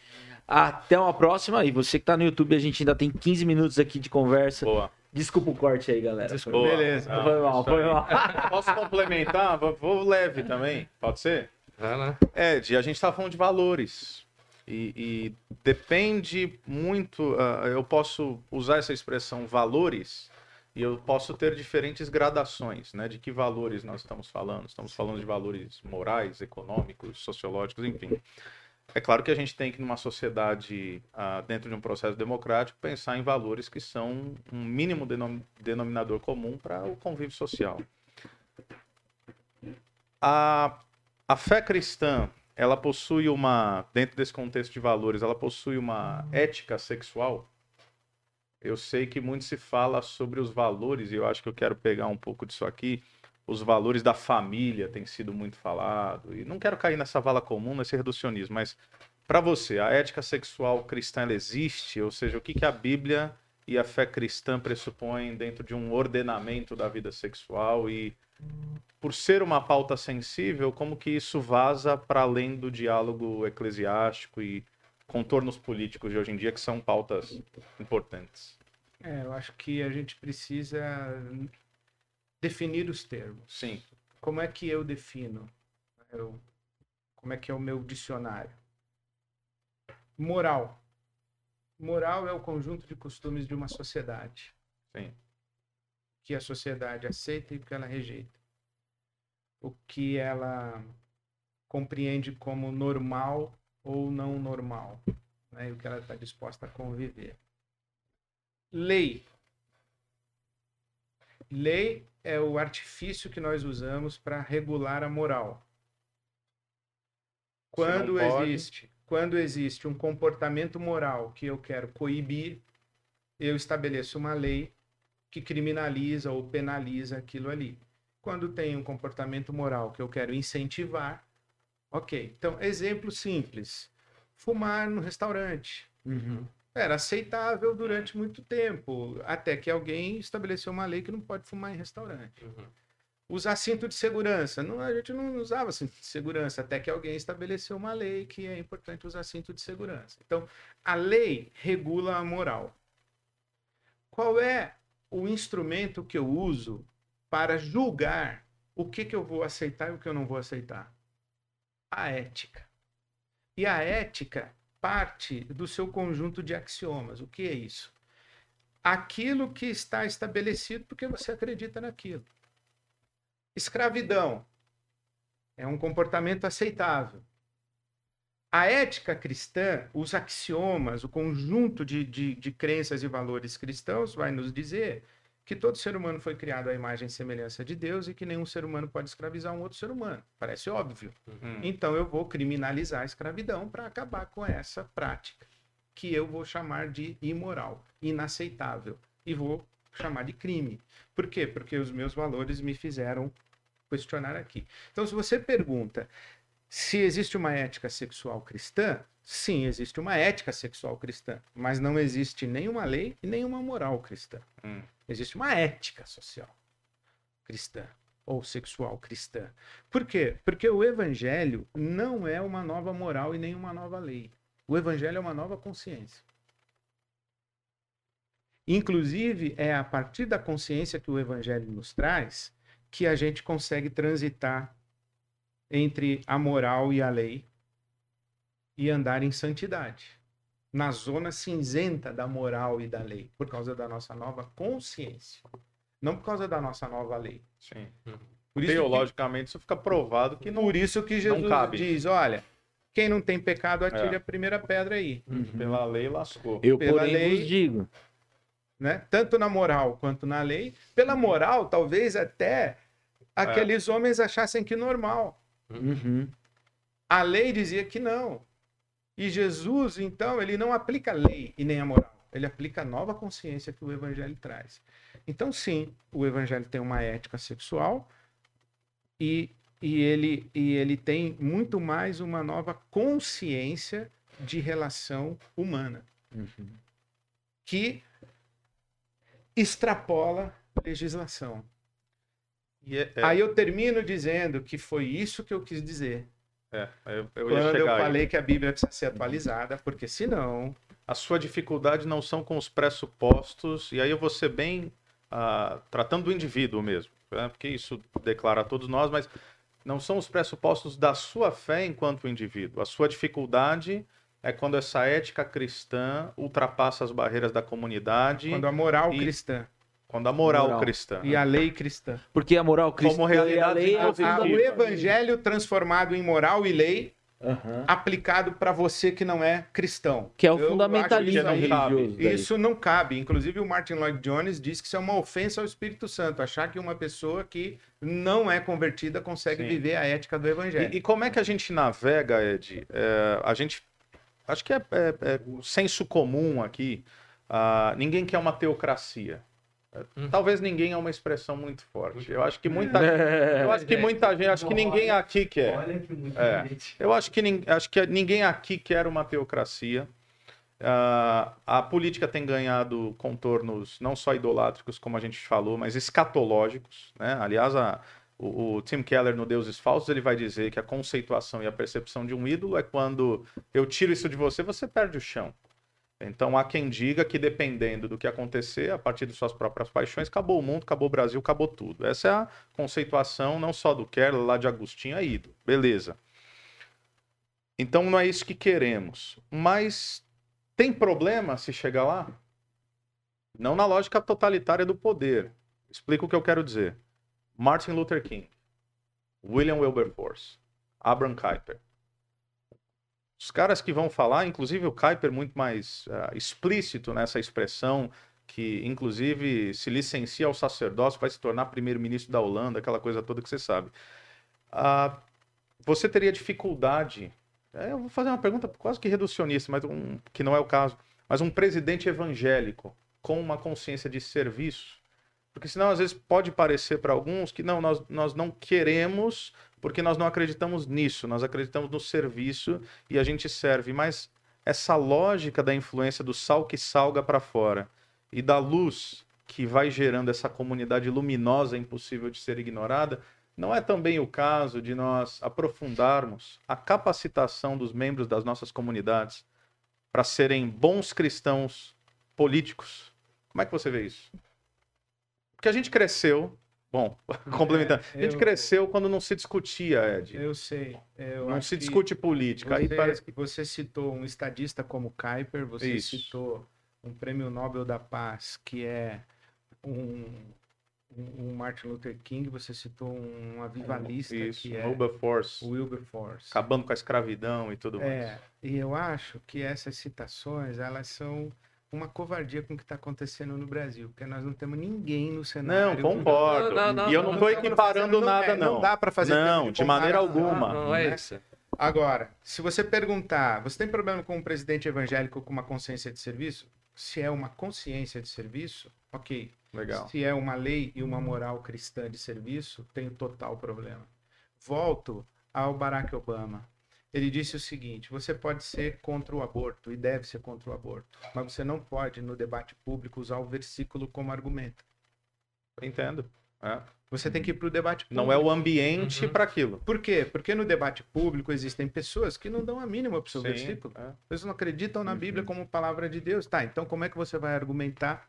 Até uma próxima. E você que tá no YouTube, a gente ainda tem 15 minutos aqui de conversa. Boa. Desculpa o corte aí, galera. Desculpa. Beleza. Não, foi mal, foi <laughs> mal. Posso complementar? Vou, vou leve também. Pode ser? Vai lá. Ed, a gente tá falando de valores. E, e depende muito. uh, eu posso usar essa expressão valores e eu posso ter diferentes gradações, né? De que valores nós estamos falando? Estamos falando de valores morais, econômicos, sociológicos, enfim. É claro que a gente tem que, numa sociedade, ah, dentro de um processo democrático, pensar em valores que são um mínimo denom- denominador comum para o convívio social. A, a fé cristã, ela possui uma, dentro desse contexto de valores, ela possui uma ética sexual? Eu sei que muito se fala sobre os valores, e eu acho que eu quero pegar um pouco disso aqui. Os valores da família têm sido muito falado, e não quero cair nessa vala comum, nesse reducionismo, mas para você, a ética sexual cristã ela existe? Ou seja, o que, que a Bíblia e a fé cristã pressupõem dentro de um ordenamento da vida sexual e por ser uma pauta sensível, como que isso vaza para além do diálogo eclesiástico e contornos políticos de hoje em dia, que são pautas importantes? É, eu acho que a gente precisa definir os termos. Sim. Como é que eu defino? Eu- como é que é o meu dicionário? Moral. Moral é o conjunto de costumes de uma sociedade. Sim. que a sociedade aceita e que ela rejeita. O que ela compreende como normal ou não normal. Né? E o que ela está disposta a conviver. Lei. Lei é o artifício que nós usamos para regular a moral. Quando existe, quando existe um comportamento moral que eu quero coibir, eu estabeleço uma lei que criminaliza ou penaliza aquilo ali. Quando tem um comportamento moral que eu quero incentivar, ok. Então, exemplo simples: fumar no restaurante. Era aceitável durante muito tempo, até que alguém estabeleceu uma lei que não pode fumar em restaurante. Uhum. Usar cinto de segurança. Não, a gente não usava cinto de segurança, até que alguém estabeleceu uma lei que é importante usar cinto de segurança. Então, a lei regula a moral. Qual é o instrumento que eu uso para julgar o que, que eu vou aceitar e o que eu não vou aceitar? A ética. E a ética parte do seu conjunto de axiomas. O que é isso? Aquilo que está estabelecido porque você acredita naquilo. Escravidão é um comportamento aceitável. A ética cristã, os axiomas, o conjunto de, de, de crenças e valores cristãos vai nos dizer que todo ser humano foi criado à imagem e semelhança de Deus e que nenhum ser humano pode escravizar um outro ser humano. Parece óbvio. Hum. Então eu vou criminalizar a escravidão para acabar com essa prática que eu vou chamar de imoral, inaceitável e vou chamar de crime. Por quê? Porque os meus valores me fizeram questionar aqui. Então, se você pergunta se existe uma ética sexual cristã, sim, existe uma ética sexual cristã, mas não existe nenhuma lei e nenhuma moral cristã. Hum. Existe uma ética social cristã ou sexual cristã. Por quê? Porque o evangelho não é uma nova moral e nem uma nova lei. O evangelho é uma nova consciência. Inclusive, é a partir da consciência que o evangelho nos traz que a gente consegue transitar entre a moral e a lei e andar em santidade, na zona cinzenta da moral e da lei, por causa da nossa nova consciência, não por causa da nossa nova lei. Sim. Por isso que- Teologicamente, isso fica provado que não. por isso que Jesus cabe. diz, olha, quem não tem pecado atire É. a primeira pedra aí, Pela lei lascou. Eu, Pela porém, lei- vos digo. né? Tanto na moral quanto na lei. Pela moral, talvez até aqueles homens achassem que normal. Uhum. A lei dizia que não. E Jesus, então, ele não aplica a lei e nem a moral. Ele aplica a nova consciência que o evangelho traz. Então, sim, o evangelho tem uma ética sexual e e, ele, e ele tem muito mais uma nova consciência de relação humana, Uhum. que extrapola legislação. E é, é, Aí eu termino dizendo que foi isso que eu quis dizer. É, eu, eu ia quando eu chegar aí. falei que a Bíblia precisa ser atualizada, porque senão. A sua dificuldade não são com os pressupostos, e aí eu vou ser bem ah, tratando do indivíduo mesmo, né? porque isso declara a todos nós, mas não são os pressupostos da sua fé enquanto indivíduo. A sua dificuldade é quando essa ética cristã ultrapassa as barreiras da comunidade, Quando quando, a moral E- cristã a moral, Moral. cristã. e a lei cristã. Porque a moral cristã Como e a realidade lei é o positiva. A- o evangelho transformado em moral e lei Aham. aplicado para você que não é cristão. Que é o Eu fundamentalismo religioso. daí. Isso não cabe. Inclusive, o Martin Lloyd Jones diz que isso é uma ofensa ao Espírito Santo. Achar que uma pessoa que não é convertida consegue Sim. viver a ética do Evangelho. E, e como é que a gente navega, Ed? É, a gente. Acho que é, é- é o senso comum aqui. ah, ninguém quer uma teocracia. É, Hum. Talvez ninguém é uma expressão muito forte. Eu acho que muita, É. eu acho que muita gente, acho que ninguém aqui quer. Olha que muita É. gente. Eu acho que, acho que ninguém aqui quer uma teocracia. Ah, a política tem ganhado contornos não só idolátricos, como a gente falou, mas escatológicos. Né? Aliás, a- o, o Tim Keller, no Deuses Falsos, ele vai dizer que a conceituação e a percepção de um ídolo é quando eu tiro isso de você, você perde o chão. Então há quem diga que dependendo do que acontecer, a partir de suas próprias paixões, acabou o mundo, acabou o Brasil, acabou tudo. Essa é a conceituação não só do Keller, lá de Agostinho, é ídolo. Beleza. Então não é isso que queremos. Mas tem problema se chegar lá? Não na lógica totalitária do poder. Explico o que eu quero dizer. Martin Luther King, William Wilberforce, Abraham Kuyper. Os caras que vão falar, inclusive o Kuyper muito mais ah, explícito nessa expressão, que inclusive se licencia ao sacerdócio, vai se tornar primeiro-ministro da Holanda, aquela coisa toda que você sabe. Ah, você teria dificuldade é, eu vou fazer uma pergunta quase que reducionista, mas um, que não é o caso. Mas um presidente evangélico com uma consciência de serviço. Porque senão, às vezes, pode parecer para alguns que não, nós, nós não queremos, porque nós não acreditamos nisso, nós acreditamos no serviço e a gente serve. Mas essa lógica da influência do sal que salga para fora e da luz que vai gerando essa comunidade luminosa impossível de ser ignorada, não é também o caso de nós aprofundarmos a capacitação dos membros das nossas comunidades para serem bons cristãos políticos? Como é que você vê isso? Porque a gente cresceu, bom, <laughs> complementando, a gente eu- cresceu quando não se discutia, Ed. Eu sei. Eu Não se discute política. Aí Você, parece que. você citou um estadista como Kuyper, você Isso. citou um prêmio Nobel da Paz, que é um, um- Martin Luther King, você citou um avivalista, Isso, que é Wilberforce, Wilberforce. acabando com a escravidão e tudo mais. É, e eu acho que essas citações, elas são uma covardia com o que está acontecendo no Brasil, porque nós não temos ninguém no Não, cenário. concordo. Não, não, e eu não, não não estou equiparando Não- nada, é, não. Não dá para fazer Não, termo de maneira alguma. Não é né? isso. Agora, se você perguntar, você tem problema com um presidente evangélico com uma consciência de serviço? Se é uma consciência de serviço, ok. Legal. Se é uma lei e uma moral cristã de serviço, tem total problema. Volto ao Barack Obama. Ele disse o seguinte: você pode ser contra o aborto e deve ser contra o aborto, mas você não pode, no debate público, usar o versículo como argumento. Entendo. É. Você tem que ir para o debate público. Não é o ambiente Uhum. para aquilo. Por quê? Porque no debate público existem pessoas que não dão a mínima para o seu Sim, versículo. é. Eles não acreditam na Uhum. Bíblia como palavra de Deus. Tá, então como é que você vai argumentar?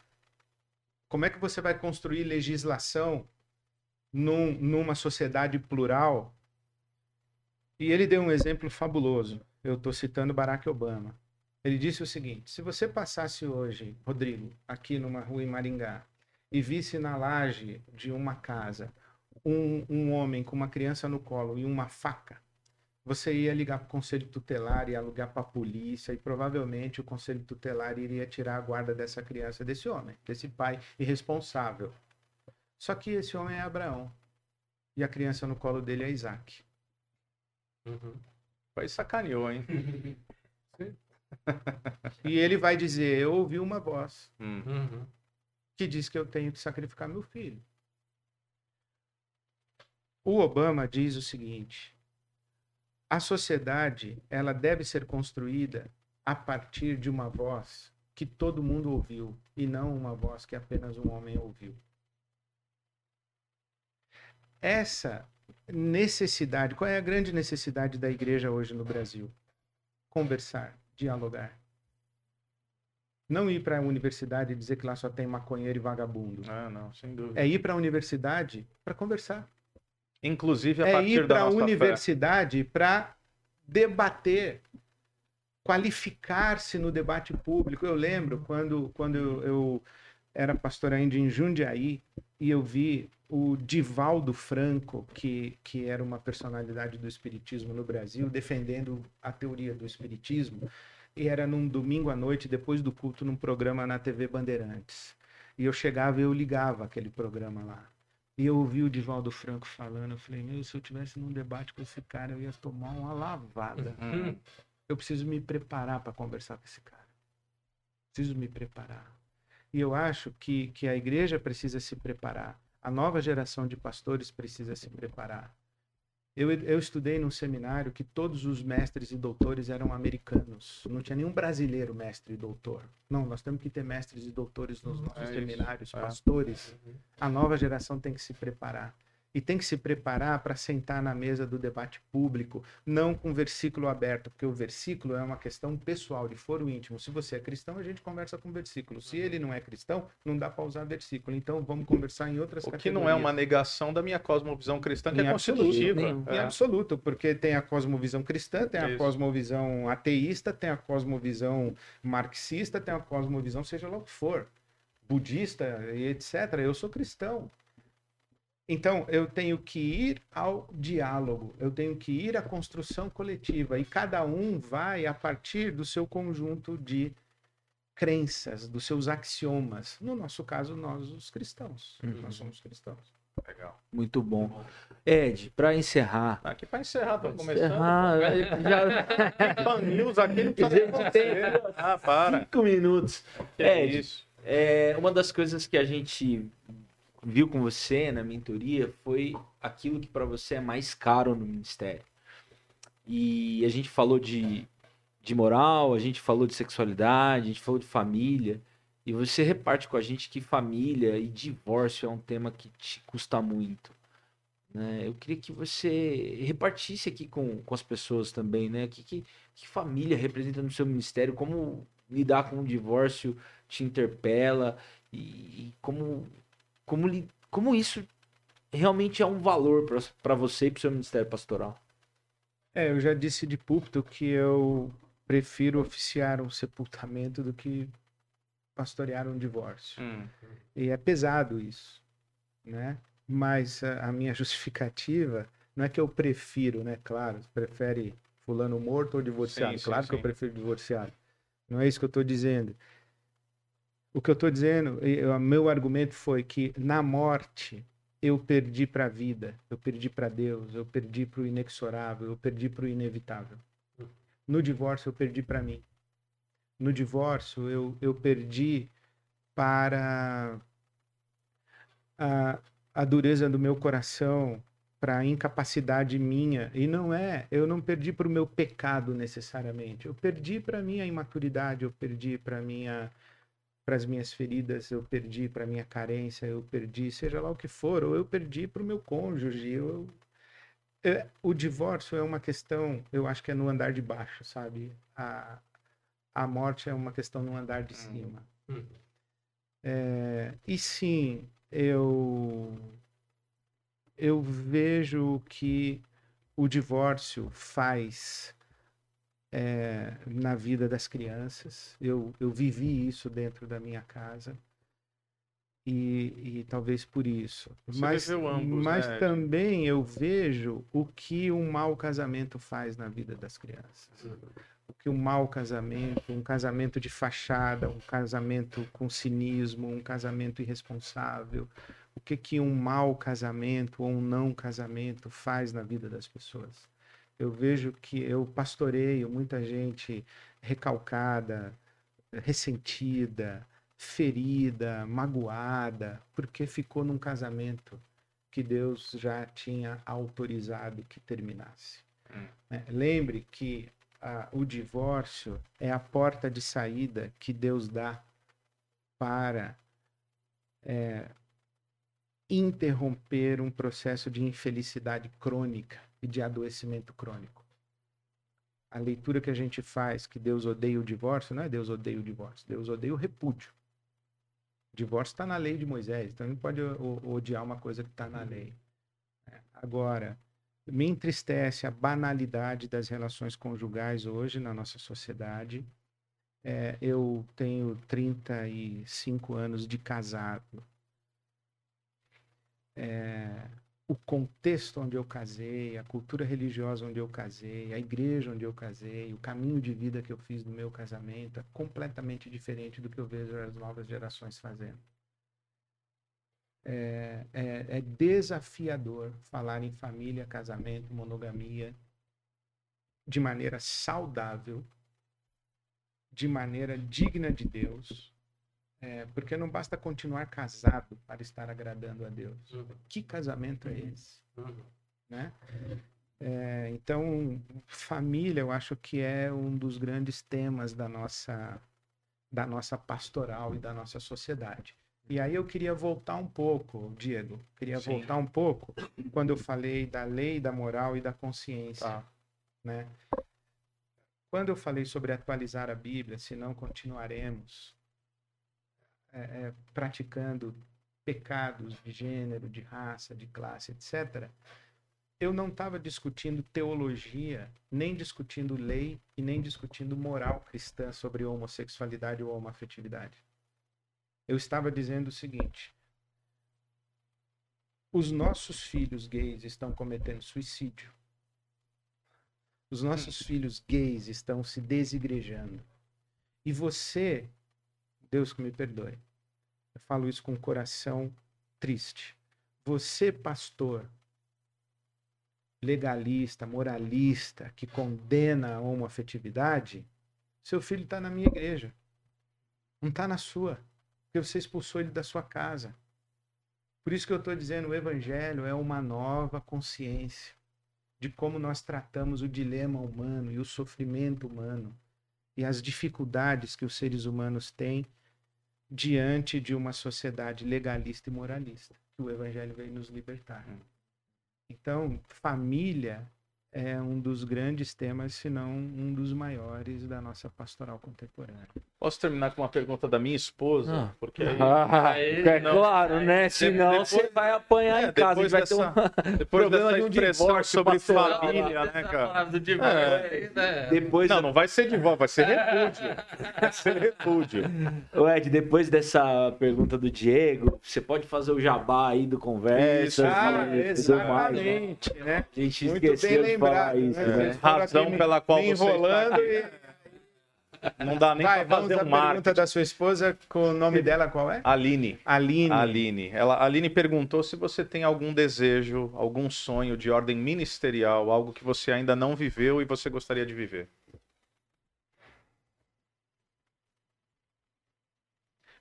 Como é que você vai construir legislação num- numa sociedade plural? E ele deu um exemplo fabuloso. Eu estou citando Barack Obama. Ele disse o seguinte: se você passasse hoje, Rodrigo, aqui numa rua em Maringá, e visse na laje de uma casa um, um homem com uma criança no colo e uma faca, você ia ligar para o conselho tutelar, ia ligar para a polícia e provavelmente o conselho tutelar iria tirar a guarda dessa criança, desse homem, desse pai irresponsável. Só que esse homem é Abraão e a criança no colo dele é Isaac. Uhum. Aí sacaneou, hein? E ele vai dizer: Eu ouvi uma voz Hum. Uhum. que diz que eu tenho que sacrificar meu filho. o Obama diz o seguinte: a sociedade ela deve ser construída a partir de uma voz que todo mundo ouviu e não uma voz que apenas um homem ouviu. Essa necessidade, qual é a grande necessidade da igreja hoje no Brasil? Conversar, dialogar. Não ir para a universidade e dizer que lá só tem maconheiro e vagabundo. Ah, não, sem dúvida. É ir para a universidade para conversar. Inclusive a é partir ir para a universidade para debater, qualificar-se no debate público. Eu lembro quando, quando eu, eu era pastor ainda em Jundiaí e eu vi o Divaldo Franco, que, que era uma personalidade do espiritismo no Brasil, defendendo a teoria do espiritismo, e era num domingo à noite, depois do culto, num programa na TV Bandeirantes. E eu chegava e eu ligava aquele programa lá. E eu ouvi o Divaldo Franco falando, eu falei, meu, se eu tivesse num debate com esse cara, eu ia tomar uma lavada. Hum. Eu preciso me preparar para conversar com esse cara. Preciso me preparar. E eu acho que, que a igreja precisa se preparar. A nova geração de pastores precisa se preparar. Eu, eu estudei num seminário que todos os mestres e doutores eram americanos. Não tinha nenhum brasileiro mestre e doutor. Não, nós temos que ter mestres e doutores nos nossos É seminários, é. pastores. A nova geração tem que se preparar. E tem que se preparar para sentar na mesa do debate público, não com versículo aberto, porque o versículo é uma questão pessoal, de foro íntimo. Se você é cristão, a gente conversa com versículo. Se ele não é cristão, não dá para usar versículo. Então vamos conversar em outras O que categorias. não é uma negação da minha cosmovisão cristã, que Em é constitutiva. absoluto, Em É. absoluto, porque tem a cosmovisão cristã, tem a Isso. cosmovisão ateísta, tem a cosmovisão marxista, tem a cosmovisão seja lá o que for, budista e etc. Eu sou cristão. Então, eu tenho que ir ao diálogo, eu tenho que ir à construção coletiva, e cada um vai a partir do seu conjunto de crenças, dos seus axiomas. No nosso caso, nós, os cristãos. Uhum. Nós somos cristãos. Legal. Muito bom. Ed, para encerrar. Aqui para encerrar, estamos começando. encerrar <laughs> já... News aqui não precisa tem-. Ah, para. Cinco minutos. Que é Ed, isso. É, uma das coisas que a gente viu com você na mentoria foi aquilo que para você é mais caro no ministério. E a gente falou de, de moral, a gente falou de sexualidade, a gente falou de família. E você reparte com a gente que família e divórcio é um tema que te custa muito. Né? Eu queria que você repartisse aqui com, com as pessoas também, né? Que, que, que família representa no seu ministério, como lidar com o divórcio te interpela e, e como, como, li- como isso realmente é um valor para você e para o seu ministério pastoral. É, eu já disse de púlpito que eu prefiro oficiar um sepultamento do que pastorear um divórcio. Hum. E é pesado isso, né? Mas a, a minha <laughs> justificativa não é que eu prefiro, né? Claro, prefere fulano morto ou divorciado? Sim, sim, claro que eu sim. prefiro divorciado. Não é isso que eu estou dizendo. O que eu estou dizendo, e o meu argumento foi que na morte eu perdi para a vida, eu perdi para Deus, eu perdi para o inexorável, eu perdi para o inevitável. No divórcio eu perdi para mim. No divórcio eu, eu perdi para a, a dureza do meu coração, para a incapacidade minha. E não é, eu não perdi para o meu pecado necessariamente. Eu perdi para minha imaturidade, eu perdi para minha para as minhas feridas, eu perdi para minha carência, eu perdi, seja lá o que for, ou eu perdi para o meu cônjuge. Eu, é, o divórcio é uma questão, eu acho que é no andar de baixo, sabe? A, a morte é uma questão no andar de cima. Hum. É, e sim, eu eu vejo que o divórcio faz é, na vida das crianças. Eu, eu vivi isso dentro da minha casa. E, e talvez por isso. Você mas ambos, mas né, também eu vejo o que um mau casamento faz na vida das crianças o que um mau casamento, um casamento de fachada, um casamento com cinismo, um casamento irresponsável, o que que um mau casamento ou um não casamento faz na vida das pessoas. Eu vejo que eu pastoreio muita gente recalcada, ressentida, ferida, magoada, porque ficou num casamento que Deus já tinha autorizado que terminasse. Hum. Né? Lembre que a, o divórcio é a porta de saída que Deus dá para é, interromper um processo de infelicidade crônica e de adoecimento crônico. A leitura que a gente faz que Deus odeia o divórcio, não é Deus odeia o divórcio, Deus odeia o repúdio. O divórcio está na lei de Moisés, então não pode odiar uma coisa que está na lei. É, agora, me entristece a banalidade das relações conjugais hoje na nossa sociedade. É, eu tenho 35 anos de casado. É, o contexto onde eu casei, a cultura religiosa onde eu casei, a igreja onde eu casei, o caminho de vida que eu fiz no meu casamento é completamente diferente do que eu vejo as novas gerações fazendo. É, é, é desafiador falar em família, casamento, monogamia de maneira saudável, de maneira digna de Deus, é, porque não basta continuar casado para estar agradando a Deus. Uhum. Que casamento é uhum. esse? Uhum. Né? É, então, família, eu acho que é um dos grandes temas da nossa, da nossa pastoral e da nossa sociedade. E aí eu queria voltar um pouco, Diego, queria Sim. voltar um pouco quando eu falei da lei, da moral e da consciência, tá. né? Quando eu falei sobre atualizar a Bíblia, senão continuaremos é, é, praticando pecados de gênero, de raça, de classe, etc., eu não estava discutindo teologia, nem discutindo lei e nem discutindo moral cristã sobre homossexualidade ou homoafetividade. Eu estava dizendo o seguinte: os nossos filhos gays estão cometendo suicídio. Os nossos filhos gays estão se desigrejando. E você, Deus que me perdoe, eu falo isso com o coração triste. Você, pastor, legalista, moralista, que condena a homoafetividade, seu filho está na minha igreja, não está na sua porque você expulsou ele da sua casa. Por isso que eu estou dizendo, o evangelho é uma nova consciência de como nós tratamos o dilema humano e o sofrimento humano e as dificuldades que os seres humanos têm diante de uma sociedade legalista e moralista, que o evangelho veio nos libertar. Hum. Então, família é um dos grandes temas, se não um dos maiores da nossa pastoral contemporânea. Posso terminar com uma pergunta da minha esposa? Ah. Porque aí... <laughs> ah, é não, claro, né? Senão depois, você vai apanhar é, em casa e vai dessa, ter um depois <laughs> problema de um divórcio sobre família, né, cara? É. Né? Depois não, não vai ser divórcio, vai ser repúdio. vai ser repúdio. O Ed, depois dessa pergunta do Diego, você pode fazer o jabá aí do conversa. Ah, exatamente, mais, né? A gente Muito esqueceu falar isso, né? né? Razão pela qual você enrolando está... e não dá nem para fazer um marketing. pergunta da sua esposa, com o nome dela qual é? Aline. Aline. Aline. Ela, Aline perguntou se você tem algum desejo, algum sonho de ordem ministerial, algo que você ainda não viveu e você gostaria de viver.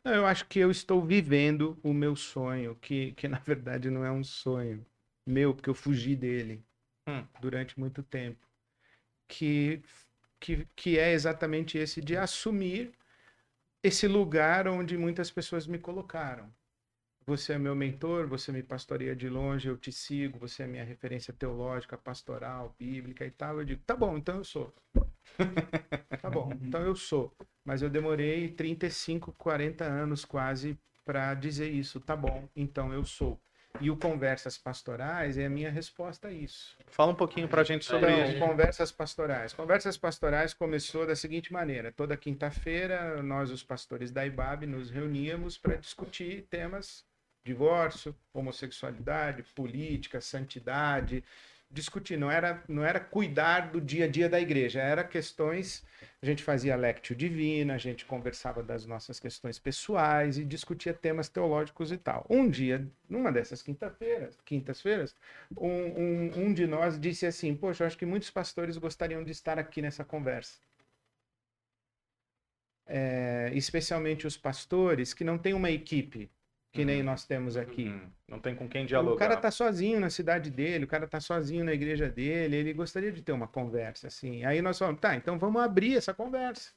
eu acho que eu estou vivendo o meu sonho, que, que na verdade não é um sonho meu, porque eu fugi dele hum. durante muito tempo. Que que, que é exatamente esse de assumir esse lugar onde muitas pessoas me colocaram. Você é meu mentor, você me pastoreia de longe, eu te sigo, você é minha referência teológica, pastoral, bíblica e tal. Eu digo, tá bom, então eu sou. <laughs> tá bom, então eu sou. Mas eu demorei 35, 40 anos quase para dizer isso. Tá bom, então eu sou. E o Conversas Pastorais é a minha resposta a isso. Fala um pouquinho para a gente sobre então, isso. Conversas Pastorais. Conversas Pastorais começou da seguinte maneira: toda quinta-feira, nós, os pastores da IBAB, nos reuníamos para discutir temas divórcio, homossexualidade, política, santidade, discutir, não era, não era cuidar do dia a dia da igreja, era questões, a gente fazia lectio divina, a gente conversava das nossas questões pessoais e discutia temas teológicos e tal. Um dia, numa dessas quinta-feiras, quintas-feiras, um, um, um de nós disse assim, poxa, eu acho que muitos pastores gostariam de estar aqui nessa conversa. É, especialmente os pastores que não têm uma equipe, que nem nós temos aqui. Hum, não tem com quem dialogar. O cara tá sozinho na cidade dele, o cara tá sozinho na igreja dele, ele gostaria de ter uma conversa assim. Aí nós falamos, tá, então vamos abrir essa conversa.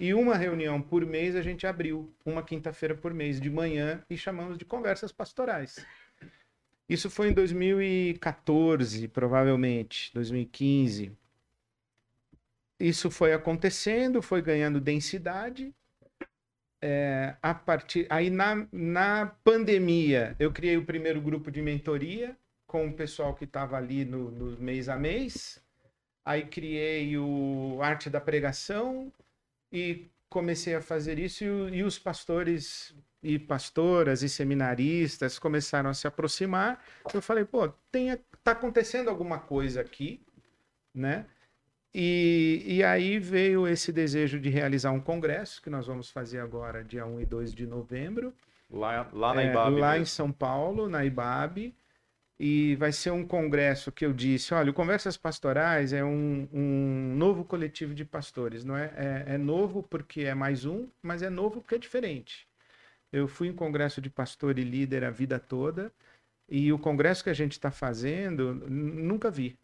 E uma reunião por mês a gente abriu, uma quinta-feira por mês, de manhã, e chamamos de conversas pastorais. Isso foi em 2014, provavelmente, 2015. Isso foi acontecendo, foi ganhando densidade, é, a partir aí na, na pandemia eu criei o primeiro grupo de mentoria com o pessoal que estava ali no, no, mês a mês. Aí criei o arte da pregação e comecei a fazer isso e, e os pastores e pastoras e seminaristas começaram a se aproximar. Eu falei pô tem tá acontecendo alguma coisa aqui né e, e aí veio esse desejo de realizar um congresso, que nós vamos fazer agora, dia 1 e 2 de novembro. Lá, lá na IBAB. É, lá mesmo. em São Paulo, na IBAB. E vai ser um congresso que eu disse: olha, o Conversas Pastorais é um, um novo coletivo de pastores. não é, é, é novo porque é mais um, mas é novo porque é diferente. Eu fui em congresso de pastor e líder a vida toda. E o congresso que a gente está fazendo, nunca vi.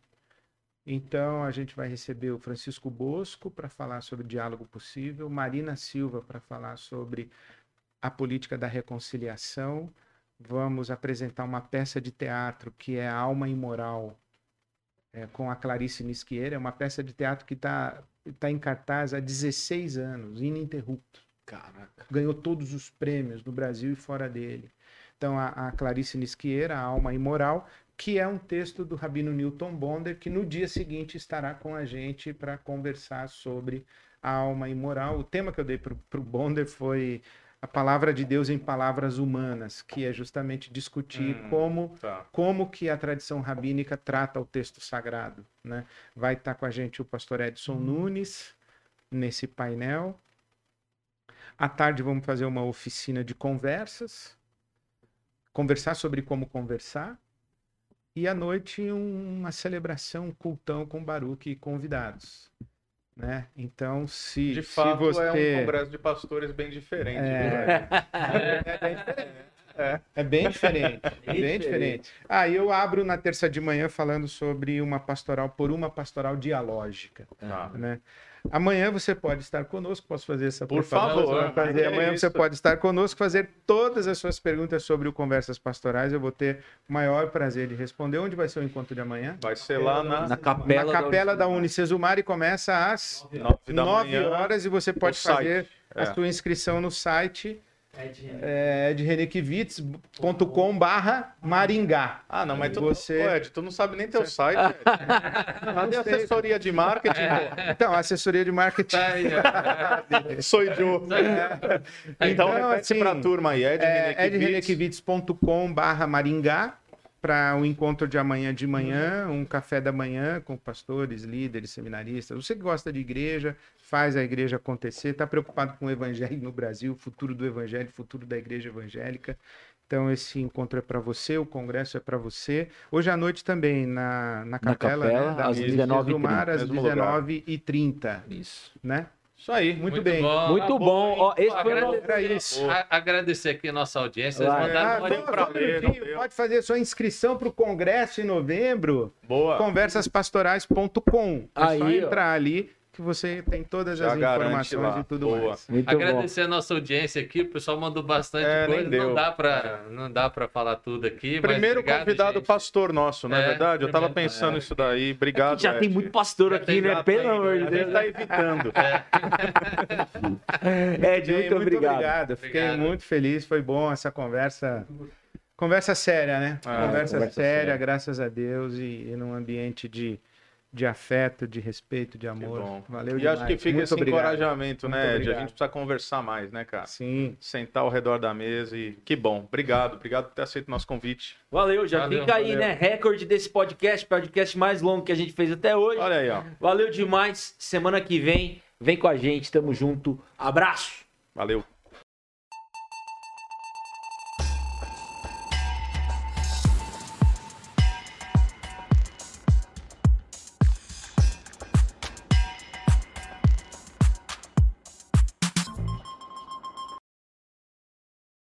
Então, a gente vai receber o Francisco Bosco para falar sobre diálogo possível, Marina Silva para falar sobre a política da reconciliação. Vamos apresentar uma peça de teatro que é Alma Imoral, é, com a Clarice Nisqueira. É uma peça de teatro que está tá em cartaz há 16 anos, ininterrupto. Caraca. Ganhou todos os prêmios no Brasil e fora dele. Então, a, a Clarice Nisqueira, a Alma Imoral, que é um texto do Rabino Newton Bonder, que no dia seguinte estará com a gente para conversar sobre a alma imoral. O tema que eu dei para o Bonder foi a palavra de Deus em palavras humanas, que é justamente discutir hum, como, tá. como que a tradição rabínica trata o texto sagrado. Né? Vai estar tá com a gente o pastor Edson hum. Nunes nesse painel. À tarde vamos fazer uma oficina de conversas, conversar sobre como conversar. E à noite uma celebração, um cultão com Baruque e convidados. Né? Então, se, de fato, se você... é um congresso de pastores bem diferente. É, é, é bem diferente. É. é bem diferente. <laughs> bem, bem diferente. Ah, eu abro na terça de manhã falando sobre uma pastoral por uma pastoral dialógica. Ah. Né? Amanhã você pode estar conosco, posso fazer essa Por favor. Fazer. É Amanhã você pode estar conosco, fazer todas as suas perguntas sobre o Conversas Pastorais. Eu vou ter o maior prazer de responder. Onde vai ser o encontro de amanhã? Vai ser lá na, na capela, na capela da, Unicesumar e começa às 9 horas e você pode fazer a é. sua inscrição no site é, edrenekiewicz.com barra Maringá. Ah, não, mas tu, você... Ô, Ed, tu não sabe nem teu site, Ed. <laughs> Cadê <laughs> a assessoria de marketing? É. Então, assessoria de marketing. Sou idiota. É. Então, então assim, para a turma aí, edrenekiewicz.com barra Maringá para o um encontro de amanhã de manhã, um café da manhã com pastores, líderes, seminaristas. Você que gosta de igreja, faz a igreja acontecer, está preocupado com o evangelho no Brasil, o futuro do evangelho, o futuro da igreja evangélica. Então, esse encontro é para você, o congresso é para você. Hoje à noite também, na, na capela, na capela né, às 19h30. Às 19h30. Isso. Né? Isso aí, muito, muito bem. Bom, muito bom. Ó, esse foi agradecer, isso. agradecer aqui a nossa audiência. Ah, um pode fazer sua inscrição para o congresso em novembro. Boa. Conversaspastorais.com. É aí, só entrar ó. ali que você tem todas Já as informações e tudo Boa. mais. Muito Agradecer bom. a nossa audiência aqui, o pessoal mandou bastante é, coisa, não dá para não dá para falar tudo aqui, Primeiro obrigado, convidado gente. pastor nosso, não é, é verdade? Eu estava pensando é. isso daí. Obrigado. já Ed. tem muito pastor já aqui, né? Pelo amor de Deus. está evitando. <laughs> É. <laughs> Ed, muito, muito obrigado. obrigado. Fiquei obrigado. muito feliz, foi bom essa conversa. Conversa séria, né? Ah, conversa, conversa séria, séria, graças a Deus, e, e num ambiente de, de afeto, de respeito, de amor. Valeu e demais. acho que fica Muito esse obrigado. encorajamento, né, Ed? A gente precisa conversar mais, né, cara? Sim. Sentar ao redor da mesa e que bom. Obrigado, obrigado por ter aceito o nosso convite. Valeu, já valeu, fica aí, valeu. né? Recorde desse podcast, podcast mais longo que a gente fez até hoje. Olha aí, ó. Valeu demais. Semana que vem, vem com a gente, tamo junto. Abraço. Valeu.